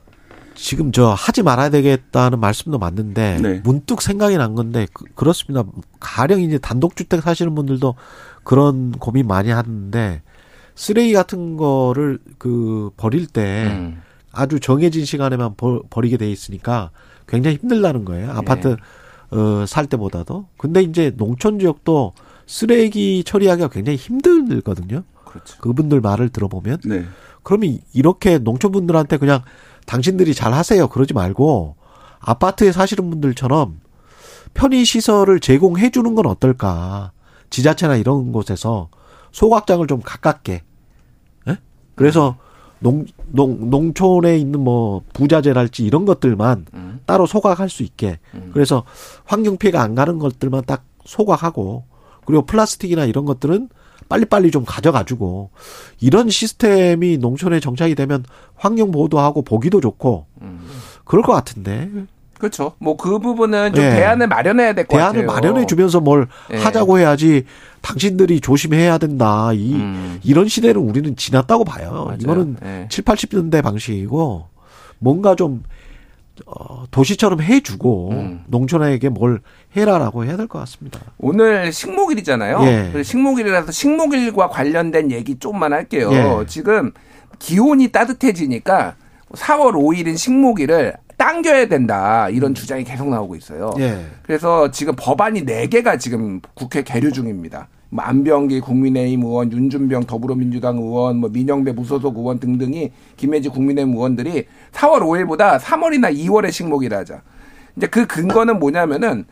S2: 지금 저 하지 말아야 되겠다는 말씀도 맞는데 네. 문득 생각이 난 건데 그, 렇습니다 가령 이제 단독주택 사시는 분들도 그런 고민 많이 하는데 쓰레기 같은 거를 그 버릴 때 음. 아주 정해진 시간에만 버, 버리게 돼 있으니까 굉장히 힘들다는 거예요. 아파트 네. 어, 살 때보다도. 근데 이제 농촌 지역도 쓰레기 처리하기가 굉장히 힘들거든요.
S10: 그렇죠.
S2: 그분들 말을 들어보면.
S10: 네.
S2: 그러면 이렇게 농촌분들한테 그냥 당신들이 잘 하세요. 그러지 말고 아파트에 사시는 분들처럼 편의 시설을 제공해 주는 건 어떨까? 지자체나 이런 곳에서 소각장을 좀 가깝게. 예? 그래서 음. 농, 농, 농촌에 있는 뭐 부자재랄지 이런 것들만 음. 따로 소각할 수 있게. 음. 그래서 환경 피해가 안 가는 것들만 딱 소각하고 그리고 플라스틱이나 이런 것들은 빨리빨리 좀 가져가지고 이런 시스템이 농촌에 정착이 되면 환경 보호도 하고 보기도 좋고 음. 그럴 것 같은데.
S11: 그렇죠. 뭐 그 부분은 좀 네. 대안을 마련해야 될 것 같아요.
S2: 대안을 마련해 주면서 뭘 네. 하자고 해야지 당신들이 조심해야 된다. 이 음. 이런 시대는 우리는 지났다고 봐요. 맞아요. 이거는 네. 7, 80년대 방식이고 뭔가 좀 어, 도시처럼 해주고 음. 농촌에게 뭘 해라라고 해야 될 것 같습니다.
S11: 오늘 식목일이잖아요. 예. 식목일이라서 식목일과 관련된 얘기 좀만 할게요. 예. 지금 기온이 따뜻해지니까 4월 5일인 식목일을 당겨야 된다 이런 주장이 계속 나오고 있어요.
S2: 예.
S11: 그래서 지금 법안이 4개가 지금 국회 계류 중입니다. 뭐 안병기 국민의힘 의원, 윤준병 더불어민주당 의원, 뭐 민영배 무소속 의원 등등이 김혜지 국민의힘 의원들이 4월 5일보다 3월이나 2월에 식목일 하자. 이제 그 근거는 뭐냐면은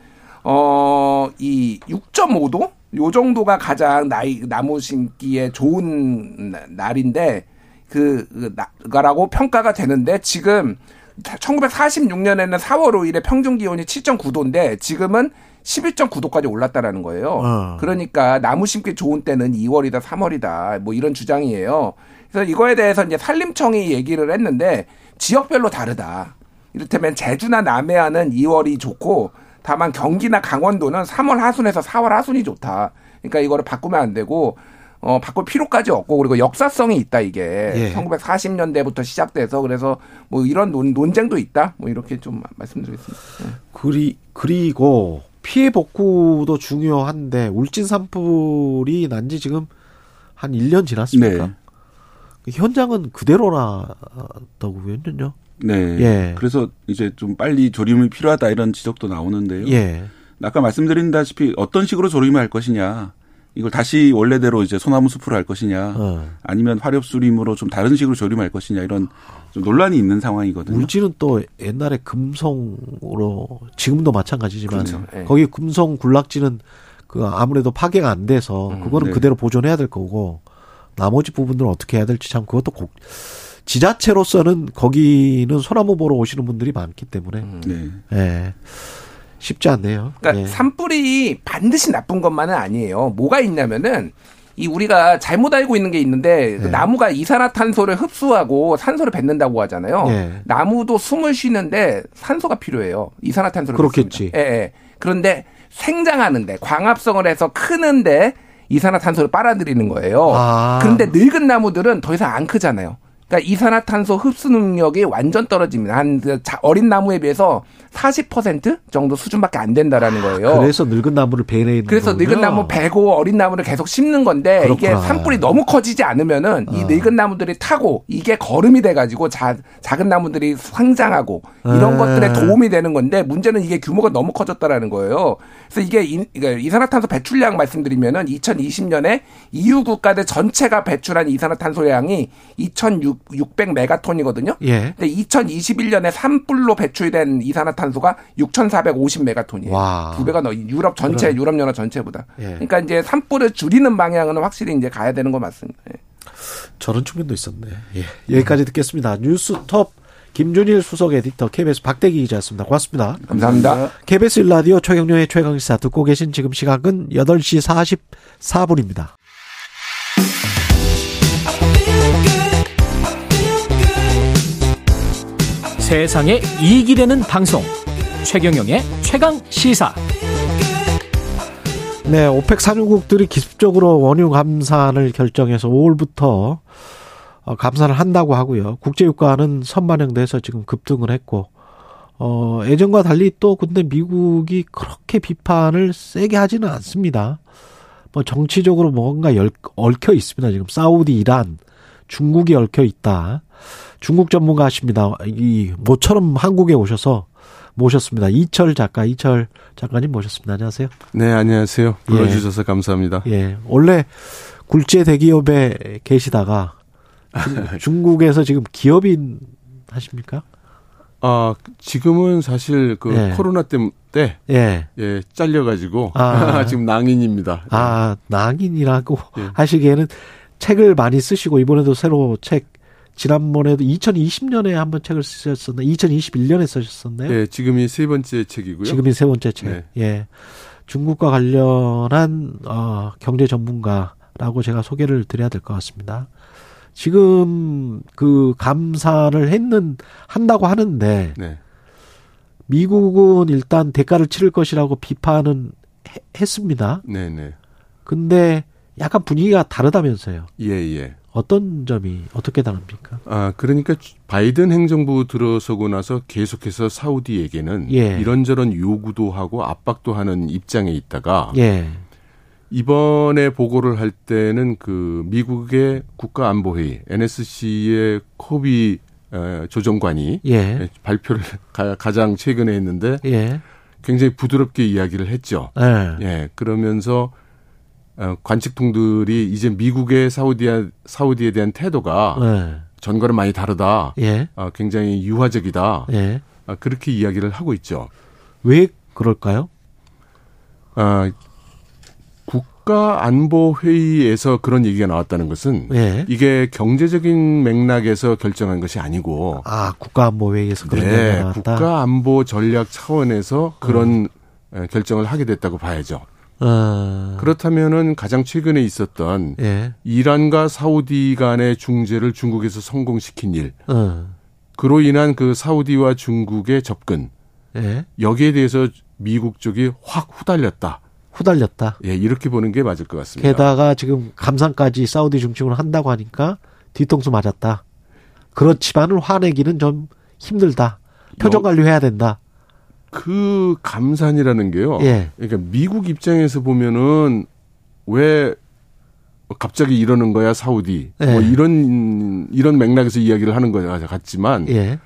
S11: 어이 6.5도 요 정도가 가장 나이 나무 심기에 좋은 날인데 그, 그 나라고 평가가 되는데 지금 1946년에는 4월 5일에 평균 기온이 7.9도인데 지금은 11.9도까지 올랐다라는 거예요. 어. 그러니까 나무 심기 좋은 때는 2월이다, 3월이다. 뭐 이런 주장이에요. 그래서 이거에 대해서 이제 산림청이 얘기를 했는데 지역별로 다르다. 이를테면 제주나 남해안은 2월이 좋고 다만 경기나 강원도는 3월 하순에서 4월 하순이 좋다. 그러니까 이거를 바꾸면 안 되고 어, 바꿀 필요까지 없고 그리고 역사성이 있다 이게 예. 1940년대부터 시작돼서 그래서 뭐 이런 논, 논쟁도 있다 뭐 이렇게 좀 말씀드리겠습니다. 네.
S2: 그리 그리고 피해 복구도 중요한데 울진 산불이 난 지 지금 한 1년 지났습니까? 네. 현장은 그대로라다고요,
S10: 네. 예. 그래서 이제 좀 빨리 조림이 필요하다 이런 지적도 나오는데요. 예. 아까 말씀드린다시피 어떤 식으로 조림을 할 것이냐. 이걸 다시 원래대로 이제 소나무 숲으로 할 것이냐. 어. 아니면 화렵수림으로 좀 다른 식으로 조림할 것이냐. 이런 좀 논란이 있는 상황이거든요.
S2: 물질은 또 옛날에 금성으로 지금도 마찬가지지만 그렇죠. 네. 거기 금성 군락지는 그 아무래도 파괴가 안 돼서 음, 그거는 네. 그대로 보존해야 될 거고 나머지 부분들은 어떻게 해야 될지 참 그것도 꼭 지자체로서는 거기는 소나무 보러 오시는 분들이 많기 때문에 음. 네. 네. 쉽지 않네요.
S11: 그러니까 네. 산불이 반드시 나쁜 것만은 아니에요. 뭐가 있냐면은 이 우리가 잘못 알고 있는 게 있는데 그 네. 나무가 이산화탄소를 흡수하고 산소를 뱉는다고 하잖아요. 네. 나무도 숨을 쉬는데 산소가 필요해요. 이산화탄소를
S2: 그렇겠지.
S11: 예, 예. 그런데 생장하는데 광합성을 해서 크는데 이산화탄소를 빨아들이는 거예요. 아. 그런데 늙은 나무들은 더 이상 안 크잖아요. 그러니까 이산화탄소 흡수 능력이 완전 떨어집니다. 한그 어린 나무에 비해서 40% 정도 수준밖에 안 된다라는 거예요.
S2: 그래서 늙은 나무를 베내는
S11: 그래서
S2: 거군요.
S11: 늙은 나무 베고 어린 나무를 계속 심는 건데 그렇구나. 이게 산불이 너무 커지지 않으면은 이 어. 늙은 나무들이 타고 이게 거름이 돼 가지고 작은 나무들이 성장하고 이런 에. 것들에 도움이 되는 건데 문제는 이게 규모가 너무 커졌다라는 거예요. 그래서 이게 이, 그러니까 이산화탄소 배출량 말씀드리면은 2020년에 EU 국가들 전체가 배출한 이산화탄소량이 2,600 메가톤이거든요. 예. 근데 2021년에 산불로 배출된 이산화탄소가 6,450 메가톤이에요. 두 배가 더 유럽 전체 그럼. 유럽 연합 전체보다. 예. 그러니까 이제 산불을 줄이는 방향은 확실히 이제 가야 되는 거 맞습니다. 예.
S2: 저런 측면도 있었네. 예. 여기까지 듣겠습니다. 뉴스톱 김준일 수석 에디터 KBS 박대기 기자였습니다. 고맙습니다.
S11: 감사합니다.
S2: KBS 일라디오 최경련의 최강시사 듣고 계신 지금 시각은 8시 44분입니다.
S6: 세상에 이익이 되는 방송 최경영의 최강 시사
S2: 네, 오펙 산유국들이 기습적으로 원유 감산을 결정해서 5월부터 어, 감산을 한다고 하고요. 국제유가는 선반영돼서 지금 급등을 했고 어, 예전과 달리 또 근데 미국이 그렇게 비판을 세게 하지는 않습니다. 뭐 정치적으로 뭔가 열, 얽혀 있습니다. 지금 사우디, 이란, 중국이 얽혀 있다. 중국 전문가십니다. 이 모처럼 한국에 오셔서 모셨습니다. 이철 작가, 이철 작가님 모셨습니다. 안녕하세요.
S12: 네, 안녕하세요. 불러주셔서 예. 감사합니다.
S2: 예. 원래 굴지의 대기업에 계시다가 중국에서 지금 기업인 하십니까?
S12: 아, 지금은 사실 그 예. 코로나 때문에 예. 예, 잘려가지고 아. 지금 낭인입니다.
S2: 아, 낭인이라고 예. 하시기에는 책을 많이 쓰시고 이번에도 새로 책 지난번에도 2020년에 한번 책을 쓰셨었나? 2021년에 쓰셨었나요?
S12: 예, 지금이 세 번째 책이고요.
S2: 지금이 세 번째 책. 네. 예. 중국과 관련한 어, 경제 전문가라고 제가 소개를 드려야 될 것 같습니다. 지금 그 감사를 했는 한다고 하는데 네. 미국은 일단 대가를 치를 것이라고 비판은 해, 했습니다.
S12: 네, 네.
S2: 근데 약간 분위기가 다르다면서요.
S12: 예, 예.
S2: 어떤 점이 어떻게 다릅니까?
S12: 아, 그러니까 바이든 행정부 들어서고 나서 계속해서 사우디에게는 예. 이런저런 요구도 하고 압박도 하는 입장에 있다가 예. 이번에 보고를 할 때는 그 미국의 국가안보회의 NSC의 코비 조정관이 예. 발표를 가장 최근에 했는데 예. 굉장히 부드럽게 이야기를 했죠. 예. 예. 그러면서 어, 관측통들이 이제 미국의 사우디아 사우디에 대한 태도가 네. 전과는 많이 다르다. 예. 어, 굉장히 유화적이다. 예. 어, 그렇게 이야기를 하고 있죠.
S2: 왜 그럴까요?
S12: 아, 국가안보회의에서 그런 얘기가 나왔다는 것은 예. 이게 경제적인 맥락에서 결정한 것이 아니고
S2: 아 국가안보회의에서 그런
S12: 네, 얘기가 나왔다. 국가안보 전략 차원에서 그런 음. 결정을 하게 됐다고 봐야죠. 어. 그렇다면은 가장 최근에 있었던 예. 이란과 사우디 간의 중재를 중국에서 성공시킨 일, 어. 그로 인한 그 사우디와 중국의 접근, 예. 여기에 대해서 미국 쪽이 확 후달렸다.
S2: 후달렸다.
S12: 예, 이렇게 보는 게 맞을 것 같습니다.
S2: 게다가 지금 감산까지 사우디 중심으로 한다고 하니까 뒤통수 맞았다. 그렇지만은 화내기는 좀 힘들다. 표정 관리해야 된다.
S12: 그 감산이라는 게요. 예. 그러니까 미국 입장에서 보면은 왜 갑자기 이러는 거야 사우디 뭐 예. 뭐 이런 이런 맥락에서 이야기를 하는 거 같지만 예.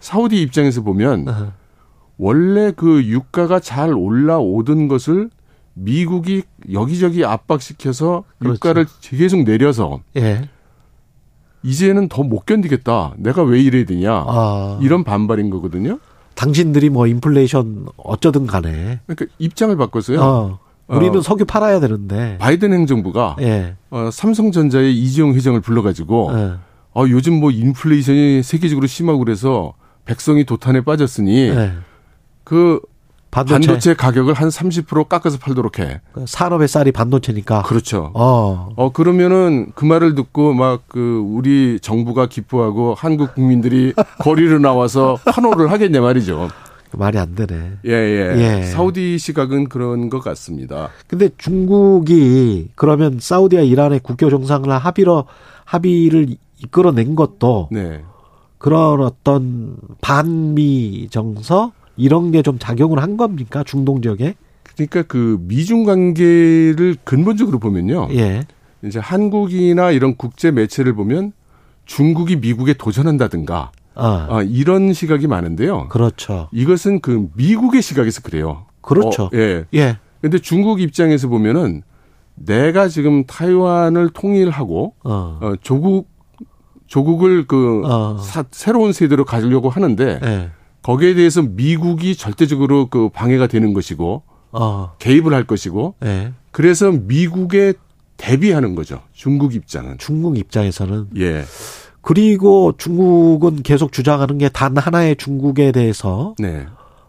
S12: 사우디 입장에서 보면 어허. 원래 그 유가가 잘 올라오던 것을 미국이 여기저기 압박시켜서 그렇죠. 유가를 계속 내려서 예. 이제는 더 못 견디겠다. 내가 왜 이래야 되냐. 아. 이런 반발인 거거든요.
S2: 당신들이 뭐 인플레이션 어쩌든 간에.
S12: 그러니까 입장을 바꿨어요.
S2: 어. 우리는 어, 석유 팔아야 되는데.
S12: 바이든 행정부가 예. 어, 삼성전자의 이재용 회장을 불러가지고 예. 어, 요즘 뭐 인플레이션이 세계적으로 심하고 그래서 백성이 도탄에 빠졌으니 예. 그 반도체. 반도체. 가격을 한 30% 깎아서 팔도록 해.
S2: 그 산업의 쌀이 반도체니까.
S12: 그렇죠. 어. 어 그러면은 그 말을 듣고 막 그 우리 정부가 기뻐하고 한국 국민들이 거리로 나와서 환호를 하겠냐 말이죠.
S2: 말이 안 되네.
S12: 예, 예, 예. 사우디 시각은 그런 것 같습니다.
S2: 근데 중국이 그러면 사우디와 이란의 국교 정상을 합의로 합의를 이끌어낸 것도 네. 그런 어떤 반미 정서 이런 게 좀 작용을 한 겁니까 중동 지역에?
S12: 그러니까 그 미중 관계를 근본적으로 보면요. 예. 이제 한국이나 이런 국제 매체를 보면 중국이 미국에 도전한다든가 아. 아, 이런 시각이 많은데요.
S2: 그렇죠.
S12: 이것은 그 미국의 시각에서 그래요.
S2: 그렇죠.
S12: 어, 예. 예. 근데 중국 입장에서 보면은 내가 지금 타이완을 통일하고 어, 어 조국 조국을 그 어. 사, 새로운 세대로 가지려고 하는데 예. 거기에 대해서 미국이 절대적으로 그 방해가 되는 것이고 어. 개입을 할 것이고 네. 그래서 미국에 대비하는 거죠. 중국 입장은.
S2: 중국 입장에서는. 예. 그리고 중국은 계속 주장하는 게 단 하나의 중국에 대해서 네.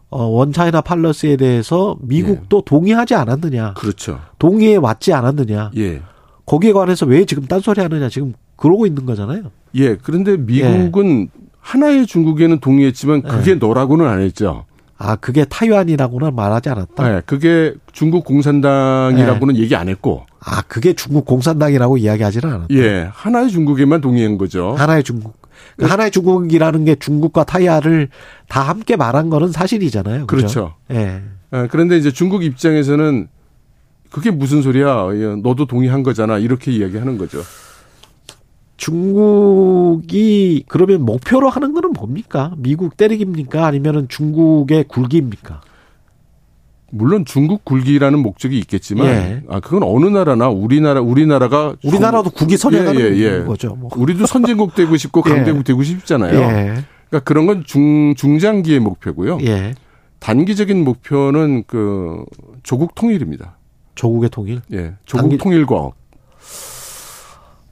S2: 어, 원차이나 팔러스에 대해서 미국도 예. 동의하지 않았느냐.
S12: 그렇죠.
S2: 동의해 왔지 않았느냐. 예. 거기에 관해서 왜 지금 딴소리 하느냐 지금 그러고 있는 거잖아요.
S12: 예. 그런데 미국은 예. 하나의 중국에는 동의했지만 그게 네. 너라고는 안 했죠.
S2: 아, 그게 타이완이라고는 말하지 않았다?
S12: 네, 그게 중국 공산당이라고는 네. 얘기 안 했고.
S2: 아, 그게 중국 공산당이라고 이야기하지는 않았다?
S12: 예, 하나의 중국에만 동의한 거죠.
S2: 하나의 중국. 그 하나의 중국이라는 게 중국과 타이완을 다 함께 말한 거는 사실이잖아요.
S12: 그렇죠. 예. 네, 그런데 이제 중국 입장에서는 그게 무슨 소리야? 너도 동의한 거잖아. 이렇게 이야기하는 거죠.
S2: 중국이 그러면 목표로 하는 거는 뭡니까? 미국 때리기입니까? 아니면은 중국의 굴기입니까?
S12: 물론 중국 굴기라는 목적이 있겠지만 예. 아 그건 어느 나라나 우리나라 우리나라가
S2: 우리나라도 국위 선행하는 예, 예, 예. 거죠. 뭐.
S12: 우리도 선진국 되고 싶고 예. 강대국 되고 싶잖아요. 예. 그러니까 그런 건 중 중장기의 목표고요. 단기적인 목표는 그 조국 통일입니다.
S2: 조국의 통일?
S12: 예. 조국 단기... 통일과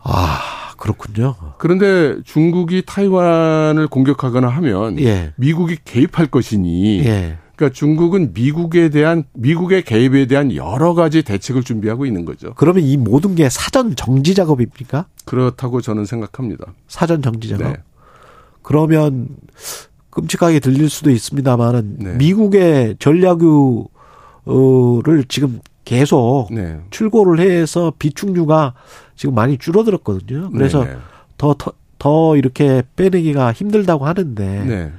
S2: 아 그렇군요.
S12: 그런데 중국이 타이완을 공격하거나 하면 예. 미국이 개입할 것이니 예. 그러니까 중국은 미국에 대한 미국의 개입에 대한 여러 가지 대책을 준비하고 있는 거죠.
S2: 그러면 이 모든 게 사전 정지 작업입니까?
S12: 그렇다고 저는 생각합니다.
S2: 사전 정지 작업. 네. 그러면 끔찍하게 들릴 수도 있습니다만은 네. 미국의 전략유를 지금 계속 네. 출고를 해서 비축류가 지금 많이 줄어들었거든요. 그래서 더더 네. 더, 더 이렇게 빼내기가 힘들다고 하는데 네.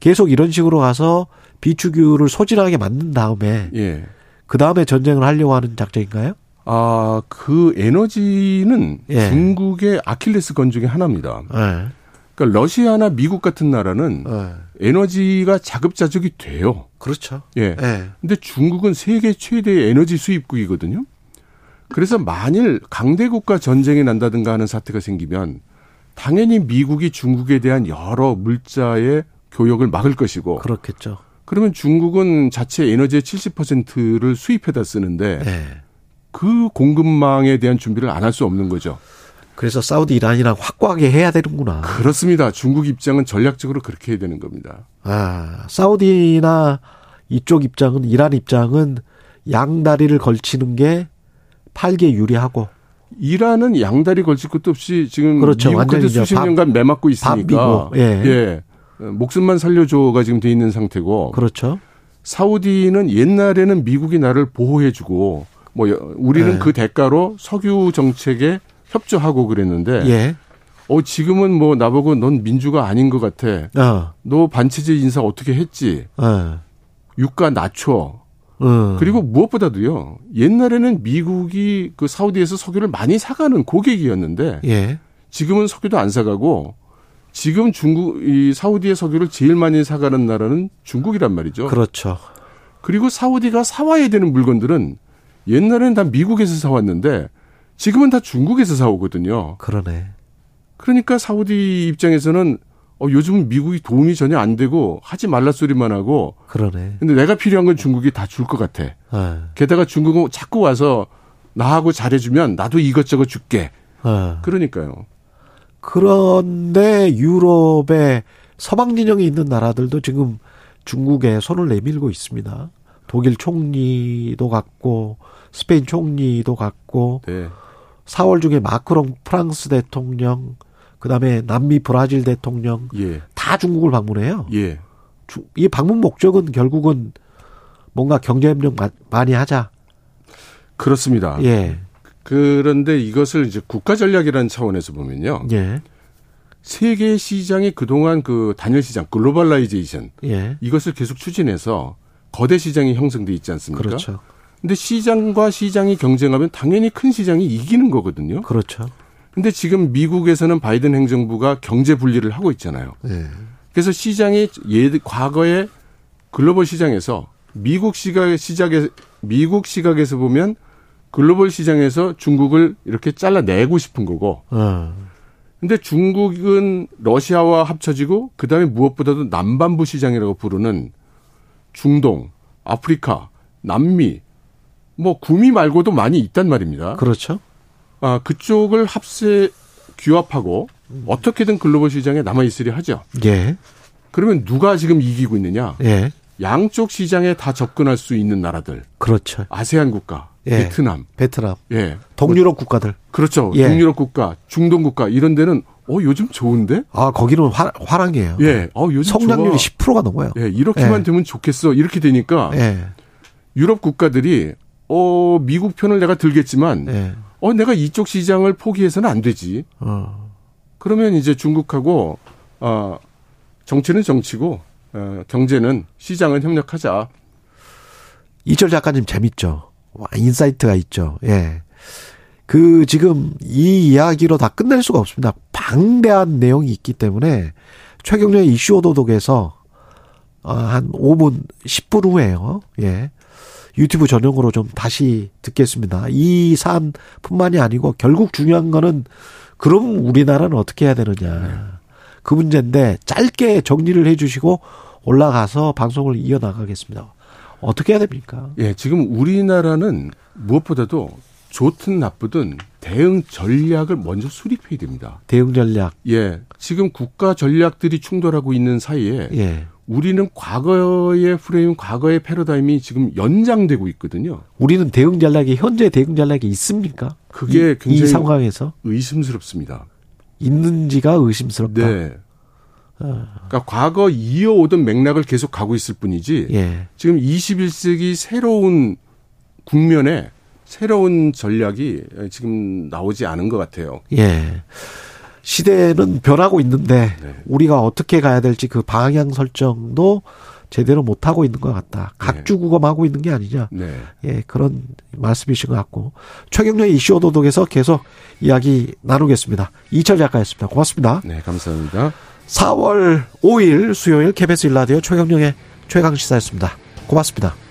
S2: 계속 이런 식으로 가서 비축유를 소진하게 만든 다음에 예. 그 다음에 전쟁을 하려고 하는 작전인가요?
S12: 아, 그 에너지는 예. 중국의 아킬레스 건 중에 하나입니다. 예. 그러니까 러시아나 미국 같은 나라는 예. 에너지가 자급자족이 돼요.
S2: 그렇죠.
S12: 예. 예. 근데 중국은 세계 최대의 에너지 수입국이거든요. 그래서 만일 강대국과 전쟁이 난다든가 하는 사태가 생기면 당연히 미국이 중국에 대한 여러 물자의 교역을 막을 것이고
S2: 그렇겠죠.
S12: 그러면 중국은 자체 에너지의 70%를 수입해다 쓰는데 네. 그 공급망에 대한 준비를 안 할 수 없는 거죠.
S2: 그래서 사우디 이란이랑 확고하게 해야 되는구나.
S12: 그렇습니다. 중국 입장은 전략적으로 그렇게 해야 되는 겁니다.
S2: 아, 사우디나 이쪽 입장은 이란 입장은 양다리를 걸치는 게 팔기에 유리하고
S12: 이란은 양다리 걸칠 것도 없이 지금 그렇죠. 미국한테 수십 년간 매맞고 있으니까 예. 예. 목숨만 살려줘가 지금 돼 있는 상태고
S2: 그렇죠.
S12: 사우디는 옛날에는 미국이 나를 보호해주고 뭐 우리는 예. 그 대가로 석유 정책에 협조하고 그랬는데 예. 어 지금은 뭐 나보고 넌 민주가 아닌 것 같아. 어. 너 반체제 인사 어떻게 했지? 예. 유가 낮춰. 음. 그리고 무엇보다도요. 옛날에는 미국이 그 사우디에서 석유를 많이 사가는 고객이었는데 예. 지금은 석유도 안 사가고 지금 중국 이 사우디의 석유를 제일 많이 사가는 나라는 중국이란 말이죠.
S2: 그렇죠.
S12: 그리고 사우디가 사와야 되는 물건들은 옛날에는 다 미국에서 사왔는데 지금은 다 중국에서 사오거든요.
S2: 그러네.
S12: 그러니까 사우디 입장에서는 어, 요즘 미국이 도움이 전혀 안 되고 하지 말라 소리만 하고.
S2: 그러네.
S12: 근데 내가 필요한 건 중국이 다 줄 것 같아. 네. 게다가 중국은 자꾸 와서 나하고 잘해주면 나도 이것저것 줄게. 네. 그러니까요.
S2: 그런데 유럽의 서방 진영이 있는 나라들도 지금 중국에 손을 내밀고 있습니다. 독일 총리도 갔고 스페인 총리도 갔고 네. 4월 중에 마크롱 프랑스 대통령 그 다음에 남미 브라질 대통령 예. 다 중국을 방문해요.
S12: 예.
S2: 이 방문 목적은 결국은 뭔가 경제 협력 많이 하자.
S12: 그렇습니다. 예. 그런데 이것을 이제 국가 전략이라는 차원에서 보면요. 예. 세계 시장이 그동안 그 단일 시장 globalization 예. 이것을 계속 추진해서 거대 시장이 형성돼 있지 않습니까?
S2: 그렇죠.
S12: 근데 시장과 시장이 경쟁하면 당연히 큰 시장이 이기는 거거든요.
S2: 그렇죠.
S12: 근데 지금 미국에서는 바이든 행정부가 경제 분리를 하고 있잖아요. 네. 그래서 시장이 예 과거에 글로벌 시장에서 미국 시각 시작에 미국 시각에서 보면 글로벌 시장에서 중국을 이렇게 잘라내고 싶은 거고. 어. 근데 중국은 러시아와 합쳐지고 그다음에 무엇보다도 남반부 시장이라고 부르는 중동, 아프리카, 남미 뭐 구미 말고도 많이 있단 말입니다.
S2: 그렇죠.
S12: 아, 그쪽을 합세 규합하고 어떻게든 글로벌 시장에 남아 있으려 하죠.
S2: 예.
S12: 그러면 누가 지금 이기고 있느냐?
S2: 예.
S12: 양쪽 시장에 다 접근할 수 있는 나라들.
S2: 그렇죠.
S12: 아세안 국가, 예. 베트남,
S2: 베트남,
S12: 예,
S2: 동유럽 국가들.
S12: 그렇죠. 예. 동유럽 국가, 중동 국가 이런 데는 어 요즘 좋은데?
S2: 아 거기는 화, 활황이에요.
S12: 예, 어 요즘
S2: 성장률이 좋아. 10%가 넘어요.
S12: 예, 이렇게만 예. 되면 좋겠어. 이렇게 되니까
S2: 예.
S12: 유럽 국가들이 어 미국 편을 내가 들겠지만 예. 어 내가 이쪽 시장을 포기해서는 안 되지. 어. 그러면 이제 중국하고 어 정치는 정치고 어, 경제는 시장은 협력하자.
S2: 이철 작가님 재밌죠. 와, insight가 있죠. 예. 그 지금 이 이야기로 다 끝낼 수가 없습니다. 방대한 내용이 있기 때문에 최경련의 이슈 오도독에서 어, 한 5분, 10분 후에요. 예. 유튜브 전용으로 좀 다시 듣겠습니다. 이 사안뿐만이 아니고 결국 중요한 거는 그럼 우리나라는 어떻게 해야 되느냐. 네. 그 문제인데 짧게 정리를 해 주시고 올라가서 방송을 이어나가겠습니다. 어떻게 해야 됩니까?
S12: 예, 지금 우리나라는 무엇보다도 좋든 나쁘든 대응 전략을 먼저 수립해야 됩니다.
S2: 대응 전략.
S12: 예. 지금 국가 전략들이 충돌하고 있는 사이에 예. 우리는 과거의 프레임, 과거의 패러다임이 지금 연장되고 있거든요.
S2: 우리는 대응 전략이 현재 대응 전략이 있습니까?
S12: 그게
S2: 이, 굉장히 이 상황에서
S12: 의심스럽습니다.
S2: 있는지가 의심스럽다.
S12: 네. 그러니까 과거 이어오던 맥락을 계속 가고 있을 뿐이지 예. 지금 21세기 새로운 국면에 새로운 전략이 지금 나오지 않은 것 같아요.
S2: 예. 시대는 변하고 있는데 네. 우리가 어떻게 가야 될지 그 방향 설정도 제대로 못 하고 있는 것 같다. 각주구검하고 있는 게 아니냐. 네. 예, 그런 말씀이신 것 같고 최경련의 이슈 오도독에서 계속 이야기 나누겠습니다. 이철 작가였습니다. 고맙습니다.
S12: 네, 감사합니다.
S2: 4월 5일 수요일 KBS 일라디오 최경련의 최강 시사였습니다. 고맙습니다.